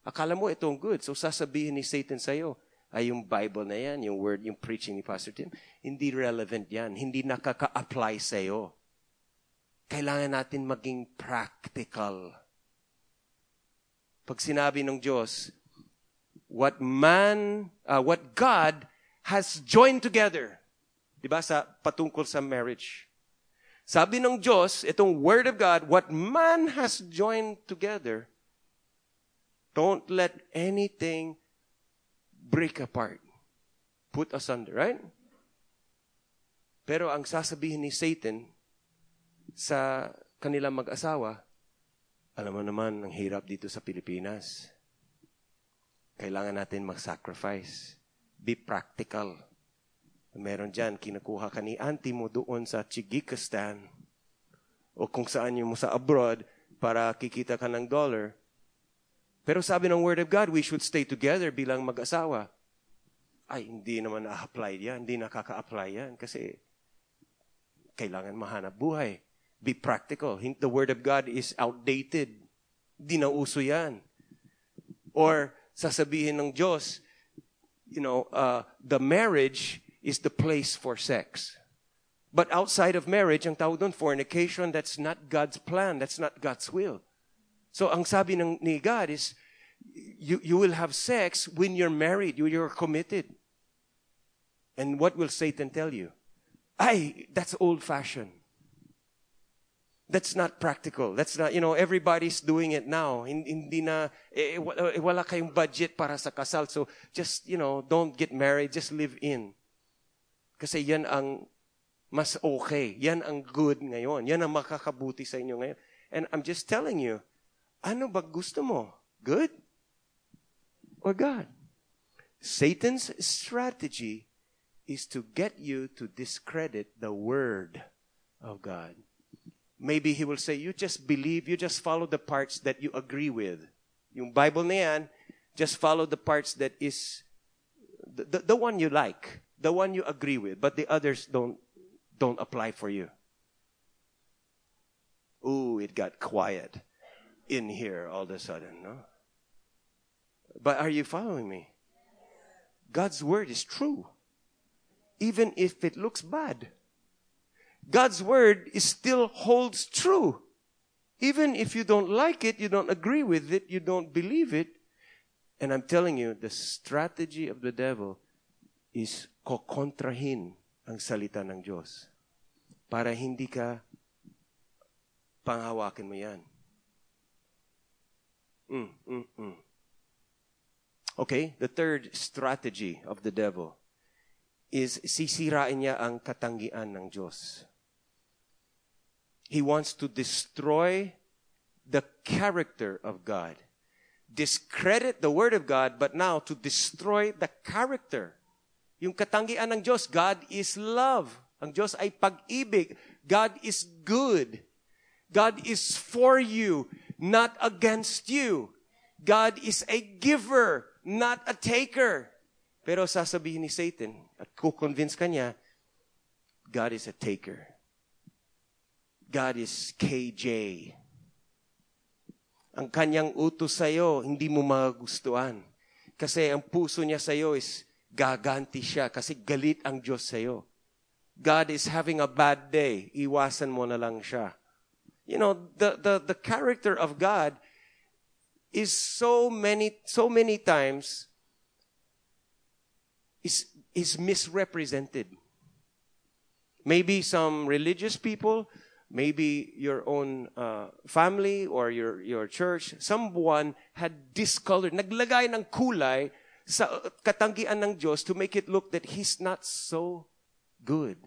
Akala mo itong good. So sasabihin ni Satan sa'yo, ay yung Bible na yan, yung word, yung preaching ni Pastor Tim, hindi relevant yan. Hindi nakaka-apply sa'yo. Kailangan natin maging practical. Pag sinabi ng Diyos, what man, uh, what God has joined together, Di ba? Sa patungkol sa marriage. Sabi ng Diyos, itong Word of God, what man has joined together, don't let anything break apart. Put asunder, right? Pero ang sasabihin ni Satan sa kanilang mag-asawa, alam mo naman, ang hirap dito sa Pilipinas. Kailangan natin mag-sacrifice. Be practical. Meron dyan, kinukuha ka ni auntie mo doon sa Chigikistan o kung saan yung mo sa abroad para kikita ka ng dollar. Pero sabi ng Word of God, we should stay together bilang mag-asawa. Ay, hindi naman na-apply yan. Hindi nakaka-apply yan kasi kailangan mahanap buhay. Be practical. The Word of God is outdated. Hindi na uso yan. Or sasabihin ng Diyos, you know, uh, the marriage is the place for sex. But outside of marriage, ang tawag doon, fornication, that's not God's plan. That's not God's will. So ang sabi ng, ni God is, you, you will have sex when you're married, you, you're committed. And what will Satan tell you? Ay, that's old fashioned. That's not practical. That's not, you know, everybody's doing it now. Hindi na, eh, eh, eh, wala kayong budget para sa kasal. So just, you know, don't get married. Just live in. Kasi yan ang mas okay. Yan ang good ngayon. Yan ang makakabuti sa inyo ngayon. And I'm just telling you, ano ba gusto mo? Good? Or God? Satan's strategy is to get you to discredit the word of God. Maybe he will say, you just believe, you just follow the parts that you agree with. Yung Bible na yan, just follow the parts that is the, the, the one you like the one you agree with, but the others don't don't apply for you. Ooh, it got quiet in here all of a sudden, no? But are you following me? God's word is true. Even if it looks bad. God's word is still holds true. Even if you don't like it, you don't agree with it, you don't believe it. And I'm telling you, the strategy of the devil is kokontrahin ang salita ng Diyos para hindi ka panghawakin mo yan. Mm, mm, mm. Okay, the third strategy of the devil is sisirain niya ang katanggian ng Diyos. He wants to destroy the character of God. Discredit the Word of God, but now to destroy the character yung katanggian ng Diyos, God is love. Ang Diyos ay pag-ibig. God is good. God is for you, not against you. God is a giver, not a taker. Pero sasabihin ni Satan, at kukonvince ka niya, God is a taker. God is KJ. Ang kanyang utos sa'yo, hindi mo magustuhan. Kasi ang puso niya sa'yo is gaganti siya kasi galit ang Diyos sa iyo. God is having a bad day, iwasan mo na lang siya. You know, the, the, the character of God is so many, so many times is, is misrepresented. Maybe some religious people, maybe your own uh, family or your, your church, someone had discolored, naglagay ng kulay sa katanggian ng Diyos to make it look that He's not so good.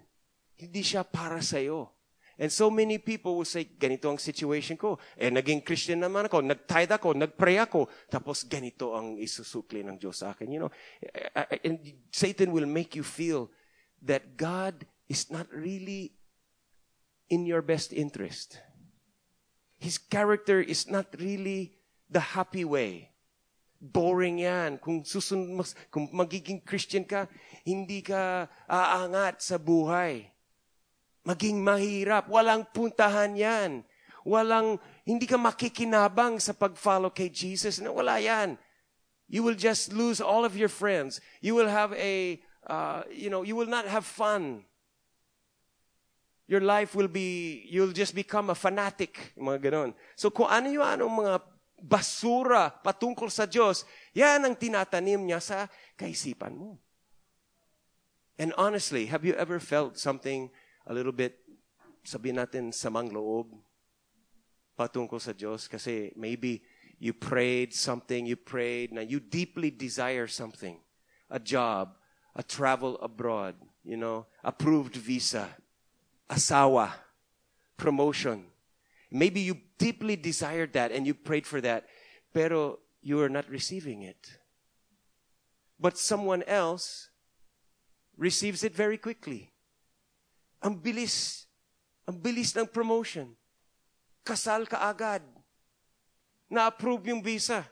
Hindi siya para sa'yo. And so many people will say, ganito ang situation ko. Eh, naging Christian naman ako. Nag-tithe ako. Nag-pray ako. Tapos ganito ang isusukli ng Diyos sa akin. You know, eh, eh, eh, and Satan will make you feel that God is not really in your best interest. His character is not really the happy way. Boring yan. Kung susunod, kung magiging Christian ka, hindi ka aangat sa buhay maging mahirap. Walang puntahan yan. Walang, hindi ka makikinabang sa pag-follow kay Jesus. Wala yan. You will just lose all of your friends. You will have a, uh, you know, you will not have fun. Your life will be, you'll just become a fanatic. Mga ganon. So kung ano yung anong mga basura patungkol sa Diyos, yan ang tinatanim niya sa kaisipan mo. And honestly, have you ever felt something a little bit, sabihin natin, samang loob patungkol sa Diyos kasi maybe you prayed something, you prayed na you deeply desire something, a job, a travel abroad, you know, approved visa, asawa, promotion. Maybe you deeply desired that and you prayed for that, pero you are not receiving it. But someone else receives it very quickly. Ang bilis. Ang bilis ng promotion. Kasal ka agad. Na-approve yung visa.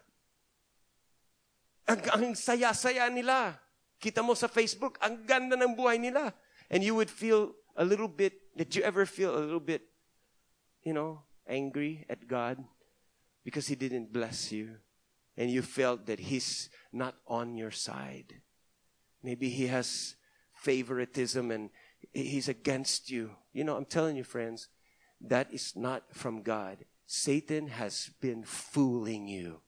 Ang, ang saya-saya nila. Kita mo sa Facebook, ang ganda ng buhay nila. And you would feel a little bit, did you ever feel a little bit, you know, angry at God because He didn't bless you? And you felt that He's not on your side. Maybe He has favoritism and he's against you. You know, I'm telling you, friends, that is not from God. Satan has been fooling you.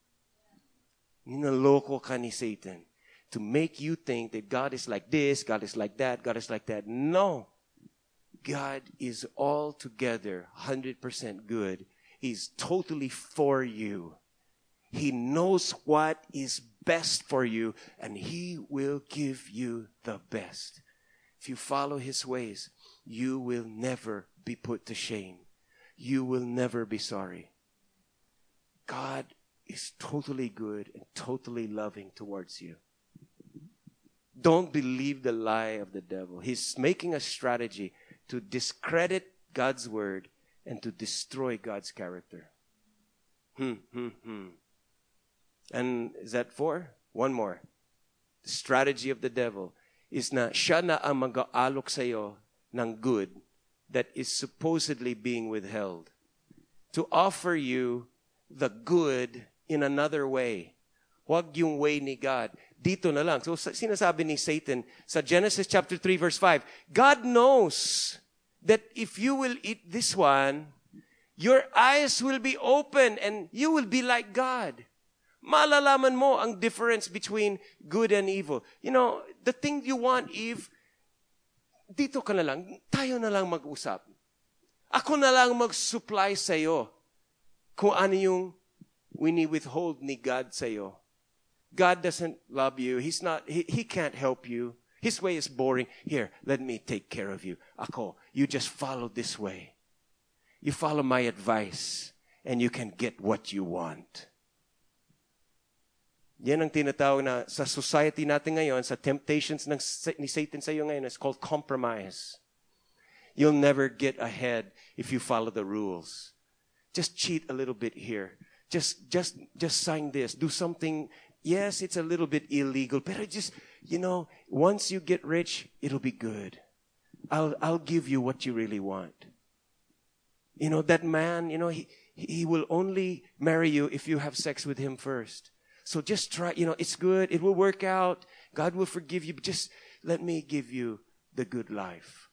Ninaloko ka ni Satan to make you think that God is like this, God is like that, God is like that. No. God is altogether 100% good. He's totally for you. He knows what is best for you and He will give you the best. If you follow His ways, you will never be put to shame. You will never be sorry. God is totally good and totally loving towards you. Don't believe the lie of the devil. He's making a strategy to discredit God's word and to destroy God's character. Hmm, hmm, hmm. And is that four? One more. The strategy of the devil is na siya na ang mag-aalok ng good that is supposedly being withheld. To offer you the good in another way. Huwag yung way ni God. Dito na lang. So sinasabi ni Satan sa Genesis chapter 3 verse 5, God knows that if you will eat this one, your eyes will be open and you will be like God. Malalaman mo ang difference between good and evil. You know, the thing you want, Eve, dito ka na lang, tayo na lang mag-usap. Ako na lang mag-supply sa iyo kung ano yung wini-withhold ni God sa iyo. God doesn't love you. He's not, he, he can't help you. His way is boring. Here, let me take care of you. Ako, you just follow this way. You follow my advice and you can get what you want. Yan ang tinatawag na sa society natin ngayon, sa temptations ng, ni Satan sa iyo ngayon, is called compromise. You'll never get ahead if you follow the rules. Just cheat a little bit here. Just, just, just sign this. Do something. Yes, it's a little bit illegal, but I just, you know, once you get rich, it'll be good. I'll, I'll give you what you really want. You know, that man, you know, he, he will only marry you if you have sex with him first. So just try, you know, it's good. It will work out. God will forgive you. Just let me give you the good life.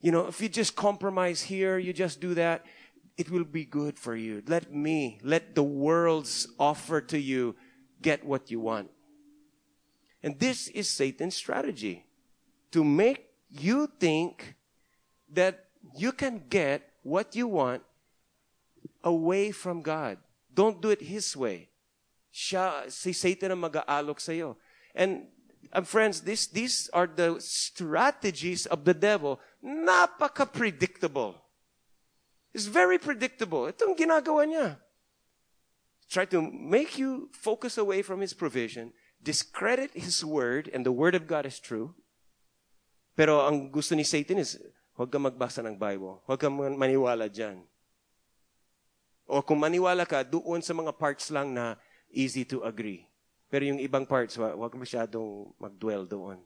You know, if you just compromise here, you just do that, it will be good for you. Let me, let the world's offer to you get what you want. And this is Satan's strategy to make you think that you can get what you want away from God. Don't do it His way. Siya, si Satan ang mag-aalok sa'yo. And um, friends, this, these are the strategies of the devil. Napaka-predictable. It's very predictable. Itong ginagawa niya. Try to make you focus away from His provision, discredit His word, and the word of God is true. Pero ang gusto ni Satan is, huwag ka magbasa ng Bible. Huwag ka maniwala dyan. O kung maniwala ka, doon sa mga parts lang na easy to agree. Pero yung ibang parts, huwag masyadong mag-dwell doon.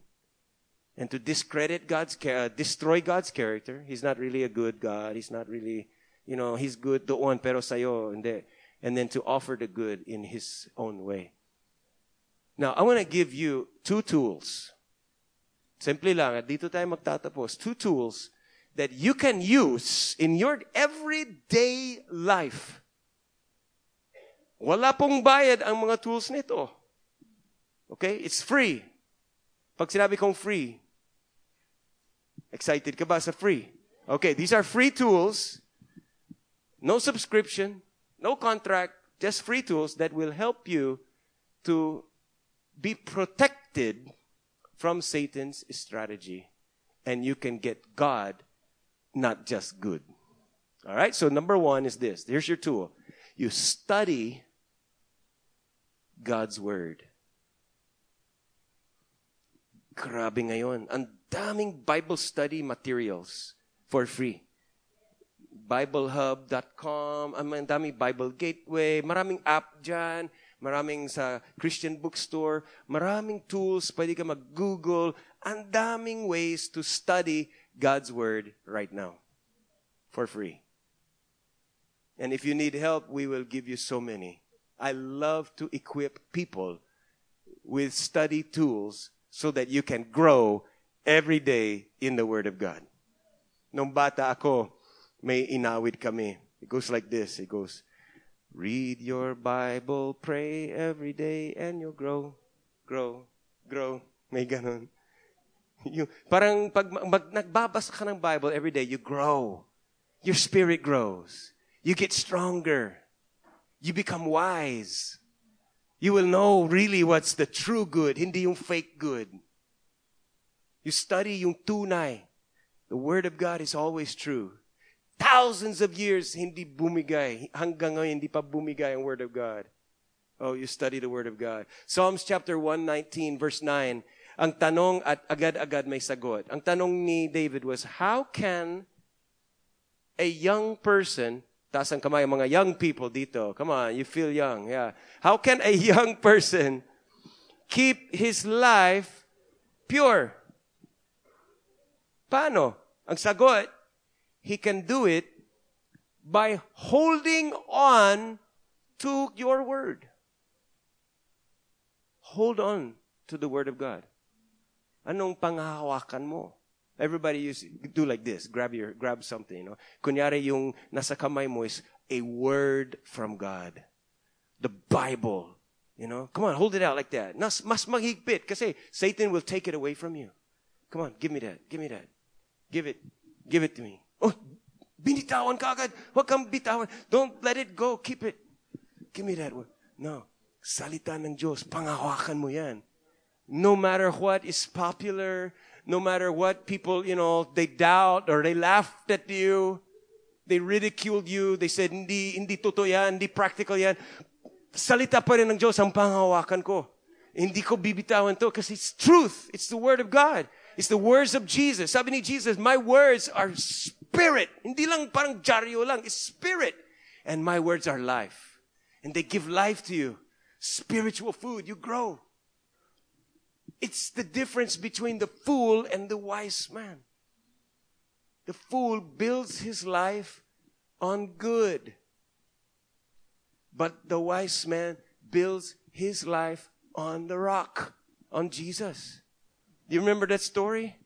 And to discredit God's, uh, destroy God's character. He's not really a good God. He's not really, you know, He's good doon, pero sa'yo, hindi. And then to offer the good in His own way. Now, I want to give you two tools. Simply lang, at dito tayo magtatapos. Two tools that you can use in your everyday life. Wala pong bayad ang mga tools nito. Okay? It's free. Pag sinabi kong free, excited ka ba sa free? Okay, these are free tools. No subscription, no contract, just free tools that will help you to be protected from Satan's strategy. And you can get God not just good. All right? So, number one is this. Here's your tool. You study God's Word. Grabe ngayon. Ang daming Bible study materials for free. BibleHub.com, ang daming Bible Gateway, maraming app dyan, maraming sa Christian bookstore, maraming tools, pwede ka mag-Google, ang daming ways to study God's Word right now. For free. And if you need help, we will give you so many. I love to equip people with study tools so that you can grow every day in the Word of God. Nung bata ako, may inawit kami. It goes like this. It goes, Read your Bible, pray every day, and you'll grow, grow, grow. May ganun. You, parang pag mag, nagbabasa ka ng Bible every day, you grow. Your spirit grows. You get stronger. You become wise. You will know really what's the true good, hindi yung fake good. You study yung tunay. The Word of God is always true. Thousands of years, hindi bumigay. Hanggang ngayon, hindi pa bumigay ang Word of God. Oh, you study the Word of God. Psalms chapter 119, verse 9. Ang tanong at agad-agad may sagot. Ang tanong ni David was, how can a young person, taas ang kamay, mga young people dito, come on, you feel young, yeah. How can a young person keep his life pure? Paano? Ang sagot, he can do it by holding on to your word. Hold on to the word of God. Anong panghahawakan mo? Everybody use do like this. Grab your grab something, you know. Kunyari yung nasa kamay mo is a word from God. The Bible. You know? Come on, hold it out like that. Mas, mas maghigpit kasi Satan will take it away from you. Come on, give me that. Give me that. Give it. Give it to me. Oh, binitawan ka agad. Huwag kang bitawan. Don't let it go. Keep it. Give me that one. No. Salita ng Diyos. Pangahawakan mo yan no matter what is popular, no matter what people, you know, they doubt or they laughed at you, they ridiculed you, they said, hindi, hindi totoo yan, hindi practical yan. Salita pa rin ng Diyos ang panghawakan ko. Hindi ko bibitawan to because it's truth. It's the Word of God. It's the words of Jesus. Sabi ni Jesus, my words are spirit. Hindi lang parang jaryo lang. It's spirit. And my words are life. And they give life to you. Spiritual food. You grow. It's the difference between the fool and the wise man. The fool builds his life on good, but the wise man builds his life on the rock, on Jesus. Do you remember that story?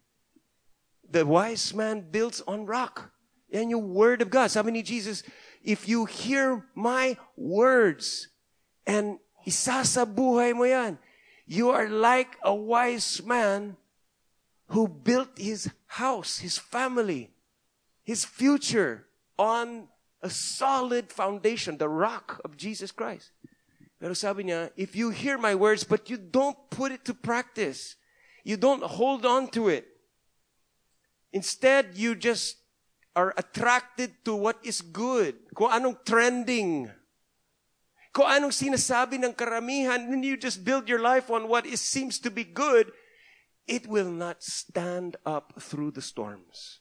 The wise man builds on rock. and yung word of God. Sabi ni Jesus, if you hear my words and isasabuhay mo yan, you are like a wise man who built his house, his family, his future on a solid foundation, the rock of Jesus Christ. Pero sabi niya, if you hear my words but you don't put it to practice, you don't hold on to it. Instead, you just are attracted to what is good. Kung anong trending. Kung anong sinasabi ng karamihan, and you just build your life on what is, seems to be good, it will not stand up through the storms.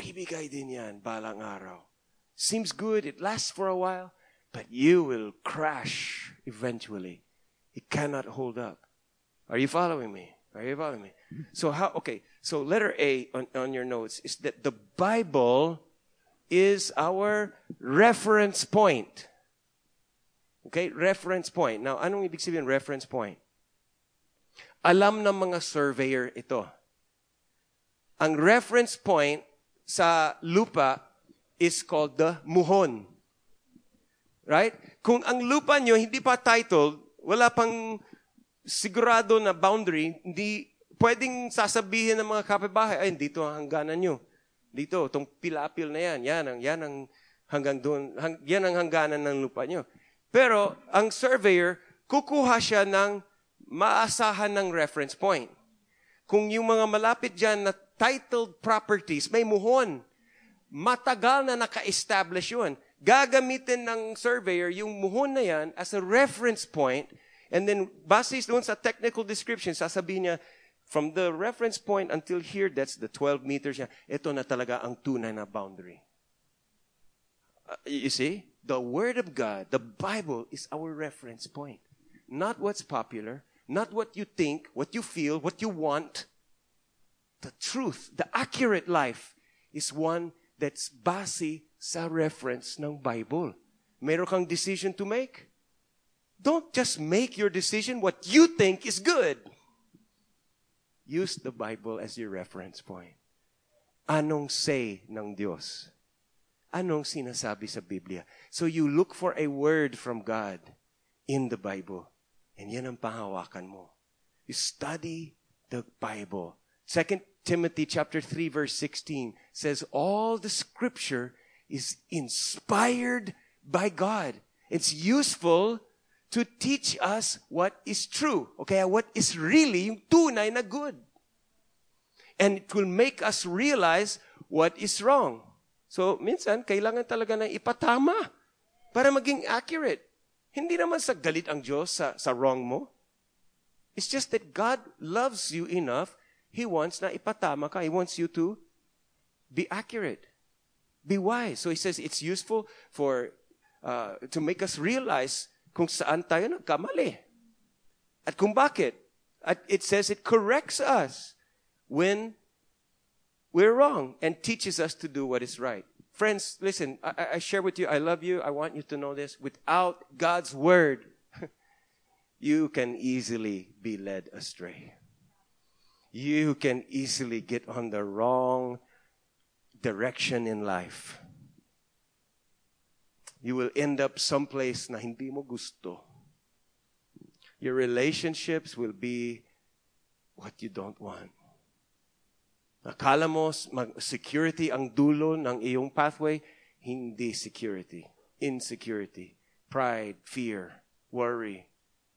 Bibigay din yan balang araw. Seems good, it lasts for a while, but you will crash eventually. It cannot hold up. Are you following me? Are you following me? So how, okay, so letter A on, on your notes is that the Bible is our reference point. Okay, reference point. Now, anong ibig sabihin reference point? Alam ng mga surveyor ito. Ang reference point sa lupa is called the muhon. Right? Kung ang lupa nyo hindi pa titled, wala pang sigurado na boundary, hindi pwedeng sasabihin ng mga kapitbahay, ay, dito ang hangganan nyo. Dito, itong pilapil na yan, yan ang, yan ang hanggang doon, hang, yan ang hangganan ng lupa nyo. Pero, ang surveyor, kukuha siya ng maasahan ng reference point. Kung yung mga malapit dyan na titled properties, may muhon. Matagal na naka-establish yun. Gagamitin ng surveyor yung muhon na yan as a reference point And then, basis doon sa technical description, sasabihin niya, from the reference point until here, that's the 12 meters ito na talaga ang tunay na boundary. Uh, you see? The Word of God, the Bible, is our reference point. Not what's popular, not what you think, what you feel, what you want. The truth, the accurate life, is one that's base sa reference ng Bible. Meron kang decision to make? Don't just make your decision what you think is good. Use the Bible as your reference point. Anong say ng Diyos? Anong sinasabi sa Biblia? So you look for a word from God in the Bible. And yan ang pahawakan mo. You study the Bible. Second Timothy chapter 3 verse 16 says all the scripture is inspired by God. It's useful to teach us what is true. Okay, what is really yung tunay na good. And it will make us realize what is wrong. So, minsan, kailangan talaga na ipatama para maging accurate. Hindi naman sa galit ang Diyos sa, sa wrong mo. It's just that God loves you enough, He wants na ipatama ka. He wants you to be accurate. Be wise. So He says it's useful for, uh, to make us realize kung saan tayo nagkamali. At kung bakit. At it says it corrects us when we're wrong and teaches us to do what is right. Friends, listen, I, I share with you, I love you, I want you to know this. Without God's word, you can easily be led astray. You can easily get on the wrong direction in life you will end up someplace na hindi mo gusto. Your relationships will be what you don't want. Akala mo security ang dulo ng iyong pathway, hindi security. Insecurity, pride, fear, worry,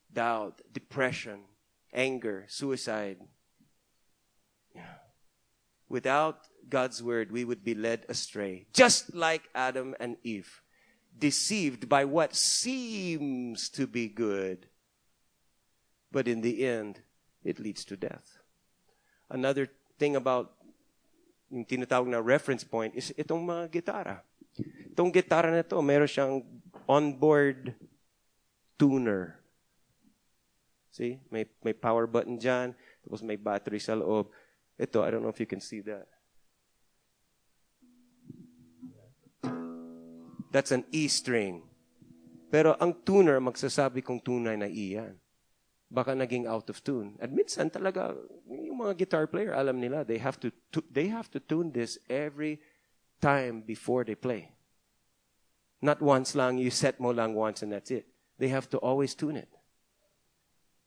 doubt, depression, anger, suicide. Without God's word, we would be led astray, just like Adam and Eve deceived by what seems to be good. But in the end, it leads to death. Another thing about yung tinatawag na reference point is itong mga gitara. Itong gitara na to, meron siyang onboard tuner. See? May, may power button dyan. Tapos may battery sa loob. Ito, I don't know if you can see that. That's an E string. Pero ang tuner magsasabi kung tunay na E yan. baka naging out of tune. At minsan talaga, yung mga guitar player, alam nila, they have to, to they have to tune this every time before they play. Not once lang, you set mo lang once and that's it. They have to always tune it.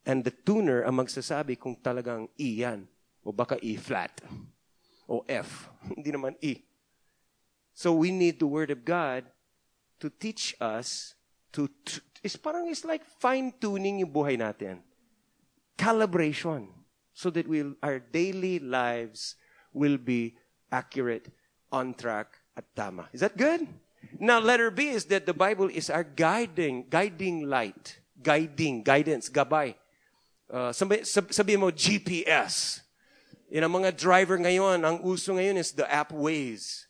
And the tuner ang magsasabi kung talagang E yan. O baka E flat. O F. Hindi naman E. So we need the Word of God to teach us to, to it's parang it's like fine-tuning yung buhay natin. Calibration. So that we'll, our daily lives will be accurate, on track, at tama. Is that good? Now, letter B is that the Bible is our guiding, guiding light. Guiding, guidance, gabay. Uh, sabi, sabi mo, GPS. Ang mga driver ngayon, ang uso ngayon is the app Waze.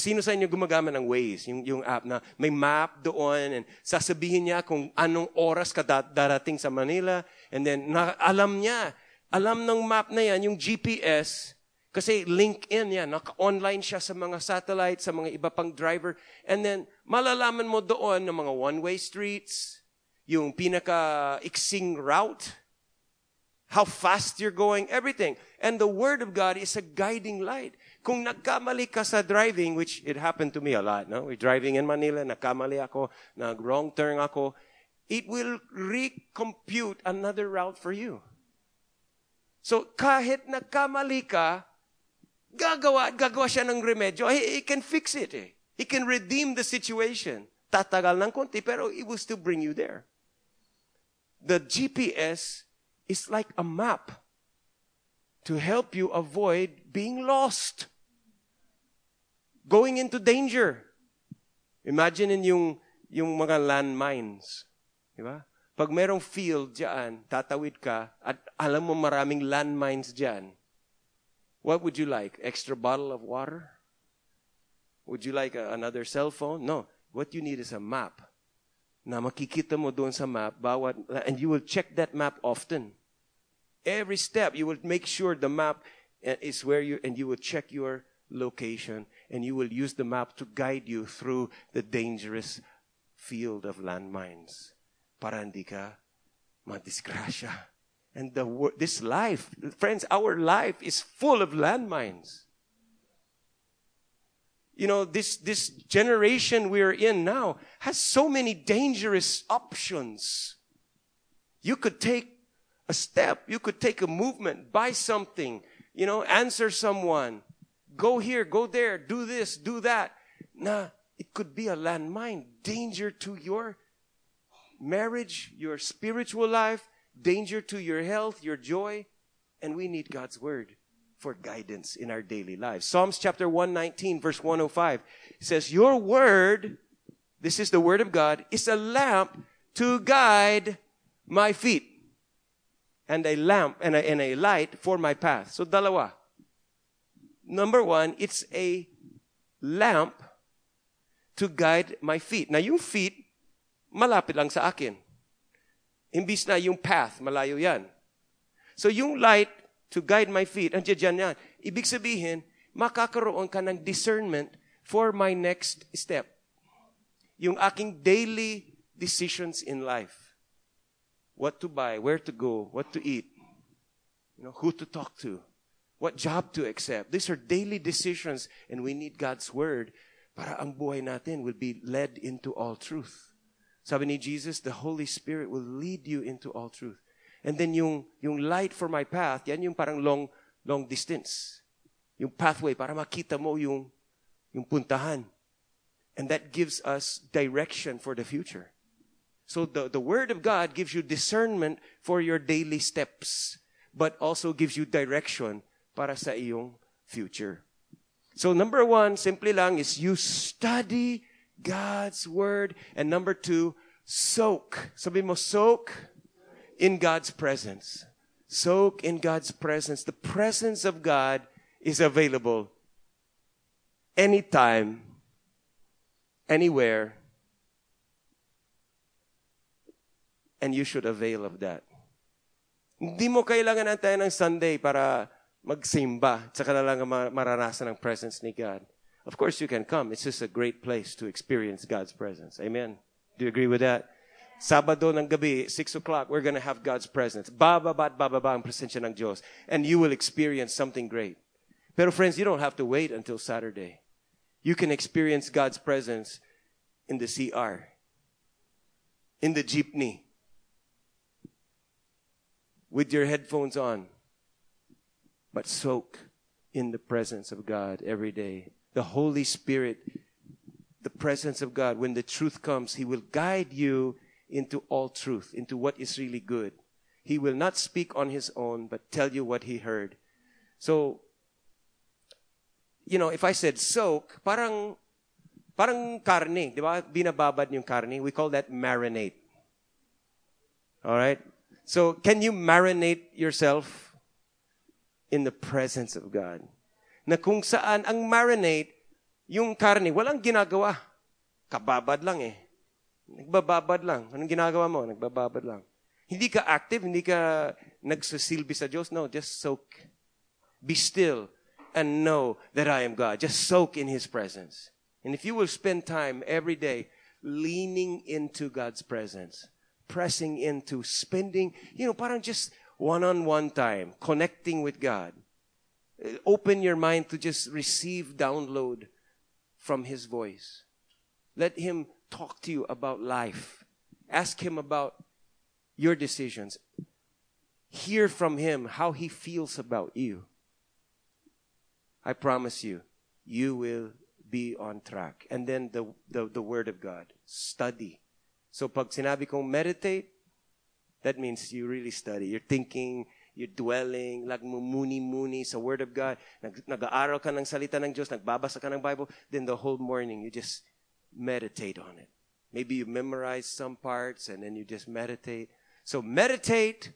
Sino sa inyo gumagamit ng Waze, yung, yung app na may map doon and sasabihin niya kung anong oras ka darating sa Manila and then na, alam niya, alam ng map na yan, yung GPS, kasi link in yan, naka-online siya sa mga satellite, sa mga iba pang driver and then malalaman mo doon ng mga one-way streets, yung pinaka-iksing route, how fast you're going, everything. And the Word of God is a guiding light. Kung nagkamali ka sa driving, which it happened to me a lot, no? We're driving in Manila, nagkamali ako, nag-wrong turn ako, it will recompute another route for you. So, kahit nagkamali ka, gagawa, gagawa siya ng remedyo. He, he can fix it eh. He can redeem the situation. Tatagal ng konti, pero it will still bring you there the GPS is like a map to help you avoid being lost, going into danger. Imagine in yung, yung mga landmines. Di? Pag merong field dyan, tatawid ka, at alam mo maraming landmines dyan, what would you like? Extra bottle of water? Would you like a, another cell phone? No. What you need is a map na makikita mo doon sa map, bawat, and you will check that map often. Every step, you will make sure the map uh, is where you, and you will check your location, and you will use the map to guide you through the dangerous field of landmines. Para hindi ka madisgrasya. And the, this life, friends, our life is full of landmines you know, this, this generation we're in now has so many dangerous options. You could take a step, you could take a movement, buy something, you know, answer someone, go here, go there, do this, do that. Nah, it could be a landmine, danger to your marriage, your spiritual life, danger to your health, your joy, and we need God's word for guidance in our daily lives. Psalms chapter 119 verse 105 says, Your word, this is the word of God, is a lamp to guide my feet and a lamp and a, and a light for my path. So dalawa. Number one, it's a lamp to guide my feet. Now yung feet, malapit lang sa akin. Imbis na yung path, malayo yan. So yung light to guide my feet. Andiyan dyan yan. Ibig sabihin, makakaroon ka ng discernment for my next step. Yung aking daily decisions in life. What to buy, where to go, what to eat, you know, who to talk to, what job to accept. These are daily decisions and we need God's word para ang buhay natin will be led into all truth. Sabi ni Jesus, the Holy Spirit will lead you into all truth. And then yung, yung light for my path, yan yung parang long, long distance. Yung pathway para makita mo yung, yung puntahan. And that gives us direction for the future. So the, the Word of God gives you discernment for your daily steps, but also gives you direction para sa iyong future. So number one, simply lang, is you study God's Word. And number two, soak. Sabi mo, soak in God's presence. Soak in God's presence. The presence of God is available anytime, anywhere, and you should avail of that. Hindi mo kailangan tayo ng Sunday para magsimba at saka na lang maranasan ng presence ni God. Of course, you can come. It's just a great place to experience God's presence. Amen. Do you agree with that? Sabado ng gabi, 6 o'clock, we're gonna have God's presence. Bababa at bababa ang presensya ng Diyos. And you will experience something great. Pero friends, you don't have to wait until Saturday. You can experience God's presence in the CR, in the jeepney, with your headphones on. But soak in the presence of God every day. The Holy Spirit, the presence of God, when the truth comes, He will guide you into all truth, into what is really good. He will not speak on His own, but tell you what He heard. So, you know, if I said soak, parang, parang karne, di ba? Binababad yung karne. We call that marinate. Alright? So, can you marinate yourself in the presence of God? Na kung saan ang marinate, yung karne, walang ginagawa. Kababad lang eh. Nagbababad lang. Anong ginagawa mo? Nagbababad lang. Hindi ka active, hindi ka nagsasilbi sa Diyos. No, just soak. Be still and know that I am God. Just soak in His presence. And if you will spend time every day leaning into God's presence, pressing into, spending, you know, parang just one-on-one time, connecting with God. Uh, open your mind to just receive download from His voice. Let Him talk to you about life. Ask Him about your decisions. Hear from Him how He feels about you. I promise you, you will be on track. And then the, the, the Word of God. Study. So pag sinabi kong meditate, that means you really study. You're thinking, you're dwelling, muni sa Word of God. Nag, nag-aaral ka ng salita ng Diyos, nagbabasa ka ng Bible, then the whole morning you just meditate on it. Maybe you memorize some parts and then you just meditate. So meditate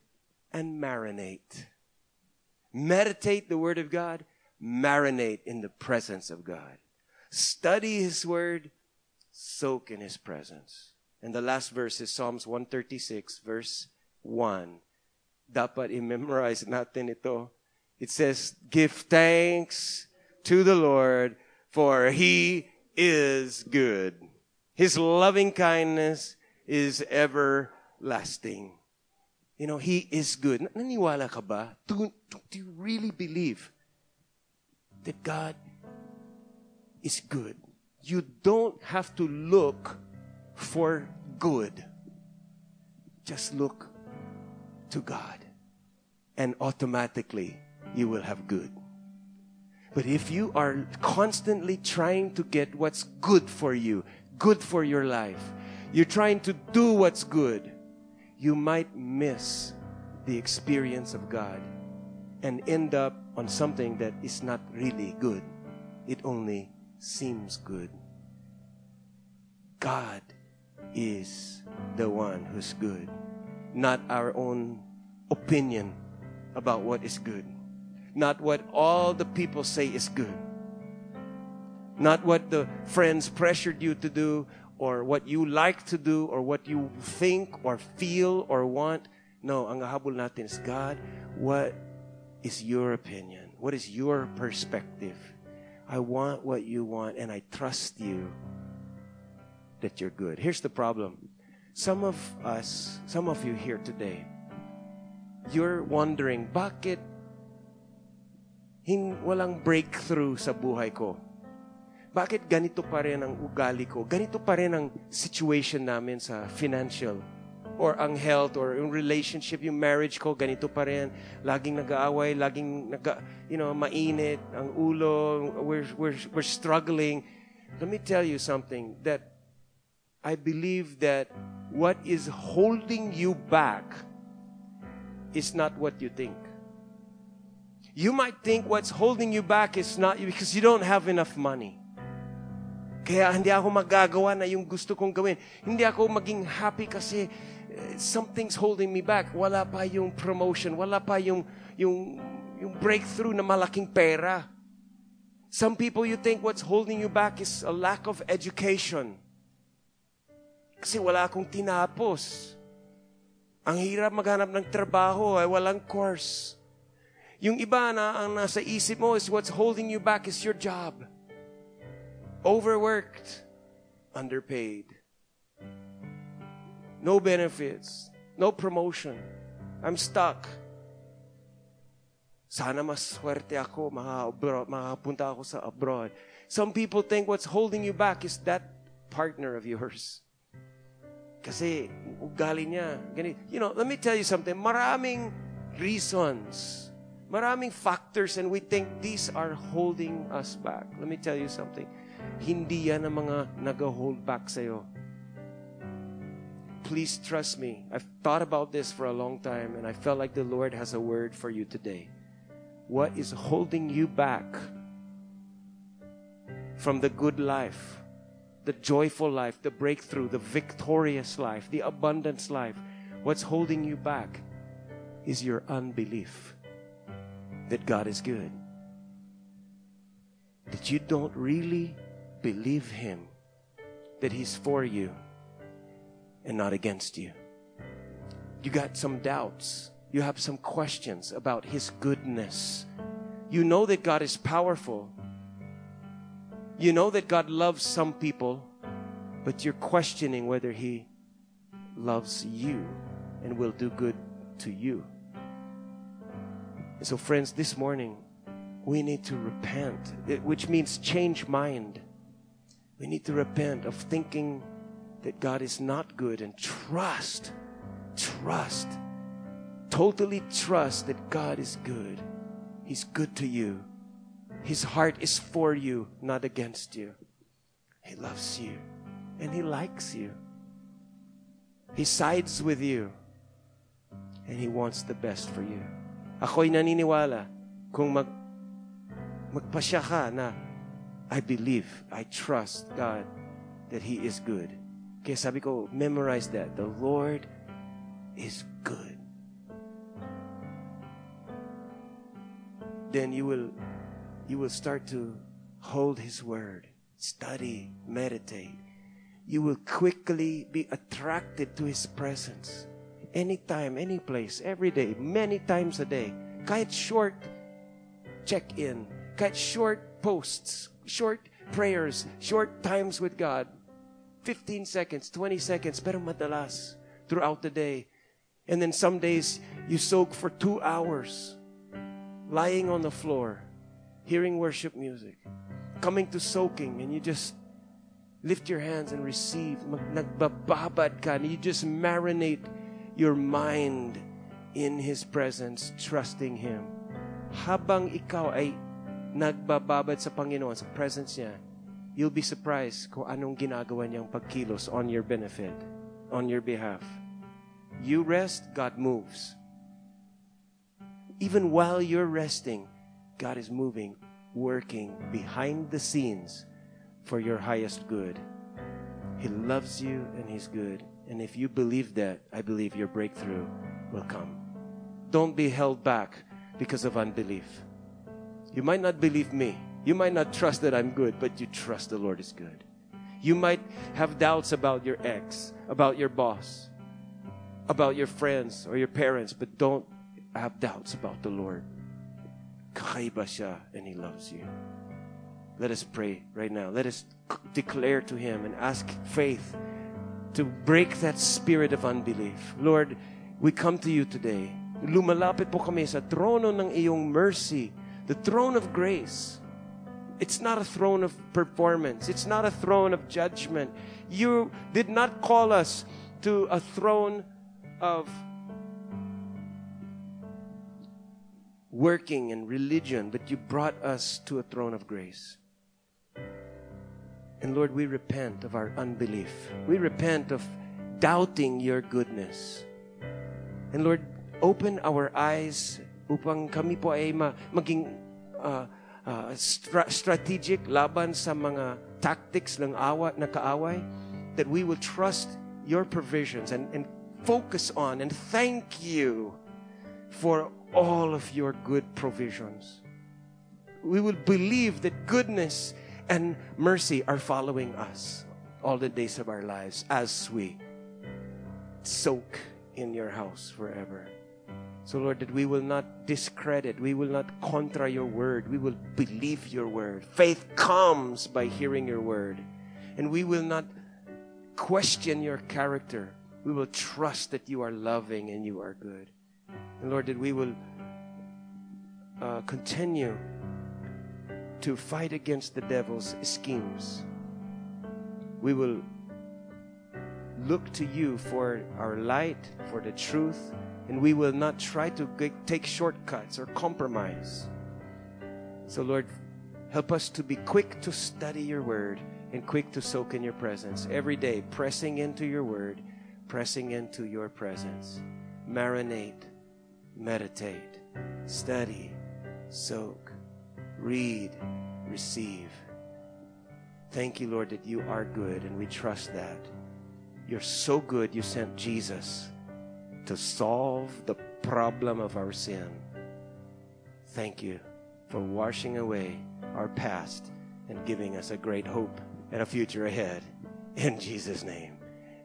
and marinate. Meditate the Word of God marinate in the presence of God. Study His Word, soak in His presence. And the last verse is Psalms 136, verse 1. One, dapat i-memorize natin ito. It says, Give thanks to the Lord, for He is good. His loving kindness is everlasting. You know, He is good. Naniwala ka ba? Do, do you really believe that God is good. You don't have to look for good. Just look to God and automatically you will have good. But if you are constantly trying to get what's good for you, good for your life, you're trying to do what's good, you might miss the experience of God and end up on something that is not really good. It only seems good. God is the one who's good, not our own opinion about what is good, not what all the people say is good, not what the friends pressured you to do or what you like to do or what you think or feel or want. No, ang habol natin is God, what is your opinion? What is your perspective? I want what you want, and I trust you that you're good. Here's the problem some of us, some of you here today, you're wondering, bakit hin walang breakthrough sa buhay ko? Bakit ganito pa rin ang ugali ko? Ganito pa rin ang situation namin sa financial or ang health or yung relationship, yung marriage ko, ganito pa rin. Laging nag-aaway, laging nag you know, mainit, ang ulo, we're, we're, we're struggling. Let me tell you something that I believe that what is holding you back is not what you think. You might think what's holding you back is not because you don't have enough money. Kaya hindi ako magagawa na yung gusto kong gawin. Hindi ako maging happy kasi something's holding me back. Wala pa yung promotion, wala pa yung, yung, yung breakthrough na malaking pera. Some people you think what's holding you back is a lack of education. Kasi wala akong tinapos. Ang hirap maghanap ng trabaho ay walang course. Yung iba na ang nasa isip mo is what's holding you back is your job. Overworked, underpaid no benefits, no promotion. I'm stuck. Sana mas swerte ako, makapunta ako sa abroad. Some people think what's holding you back is that partner of yours. Kasi ugali niya. You know, let me tell you something. Maraming reasons, maraming factors and we think these are holding us back. Let me tell you something. Hindi yan ang mga nag-hold back sa'yo. Please trust me. I've thought about this for a long time and I felt like the Lord has a word for you today. What is holding you back from the good life, the joyful life, the breakthrough, the victorious life, the abundance life? What's holding you back is your unbelief that God is good. That you don't really believe Him, that He's for you and not against you. You got some doubts. You have some questions about His goodness. You know that God is powerful. You know that God loves some people, but you're questioning whether He loves you and will do good to you. And so, friends, this morning, we need to repent, which means change mind. We need to repent of thinking that God is not good and trust, trust, totally trust that God is good. He's good to you. His heart is for you, not against you. He loves you and He likes you. He sides with you and He wants the best for you. Ako'y naniniwala kung mag, magpasya ka na I believe, I trust God that He is good. Kaya sabi ko, memorize that. The Lord is good. Then you will you will start to hold his word, study, meditate. You will quickly be attracted to his presence. Anytime, any place, every day, many times a day. Kahit short check-in, kahit short posts, short prayers, short times with God. 15 seconds, 20 seconds, pero madalas throughout the day. And then some days you soak for two hours, lying on the floor, hearing worship music, coming to soaking, and you just lift your hands and receive. Nagbababad ka, you just marinate your mind in His presence, trusting Him. Habang ikaw ay nagbababad sa Panginoon, sa presence niya, you'll be surprised kung anong ginagawa niyang pagkilos on your benefit, on your behalf. You rest, God moves. Even while you're resting, God is moving, working behind the scenes for your highest good. He loves you and He's good. And if you believe that, I believe your breakthrough will come. Don't be held back because of unbelief. You might not believe me. You might not trust that I'm good, but you trust the Lord is good. You might have doubts about your ex, about your boss, about your friends or your parents, but don't have doubts about the Lord. And He loves you. Let us pray right now. Let us declare to Him and ask faith to break that spirit of unbelief. Lord, we come to you today. Lumalapit po kami sa trono ng iyong mercy, the throne of grace. It's not a throne of performance. It's not a throne of judgment. You did not call us to a throne of working and religion, but you brought us to a throne of grace. And Lord, we repent of our unbelief. We repent of doubting your goodness. And Lord, open our eyes upang kami po ay ma- maging uh, uh, stra- strategic laban sa mga tactics ng awa, na kaaway, that we will trust your provisions and, and focus on and thank you for all of your good provisions. We will believe that goodness and mercy are following us all the days of our lives as we soak in your house forever. So, Lord, that we will not discredit, we will not contra your word, we will believe your word. Faith comes by hearing your word. And we will not question your character, We will trust that you are loving and you are good. And Lord, that we will uh, continue to fight against the devil's schemes. We will look to you for our light, for the truth, and we will not try to get, take shortcuts or compromise. So, Lord, help us to be quick to study your word and quick to soak in your presence every day, pressing into your word, pressing into your presence. Marinate, meditate, study, soak, read, receive. Thank you, Lord, that you are good, and we trust that. You're so good, you sent Jesus to solve the problem of our sin. Thank you for washing away our past and giving us a great hope and a future ahead. In Jesus' name,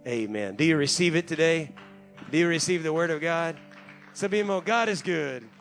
amen. Do you receive it today? Do you receive the Word of God? Sabi mo, God is good.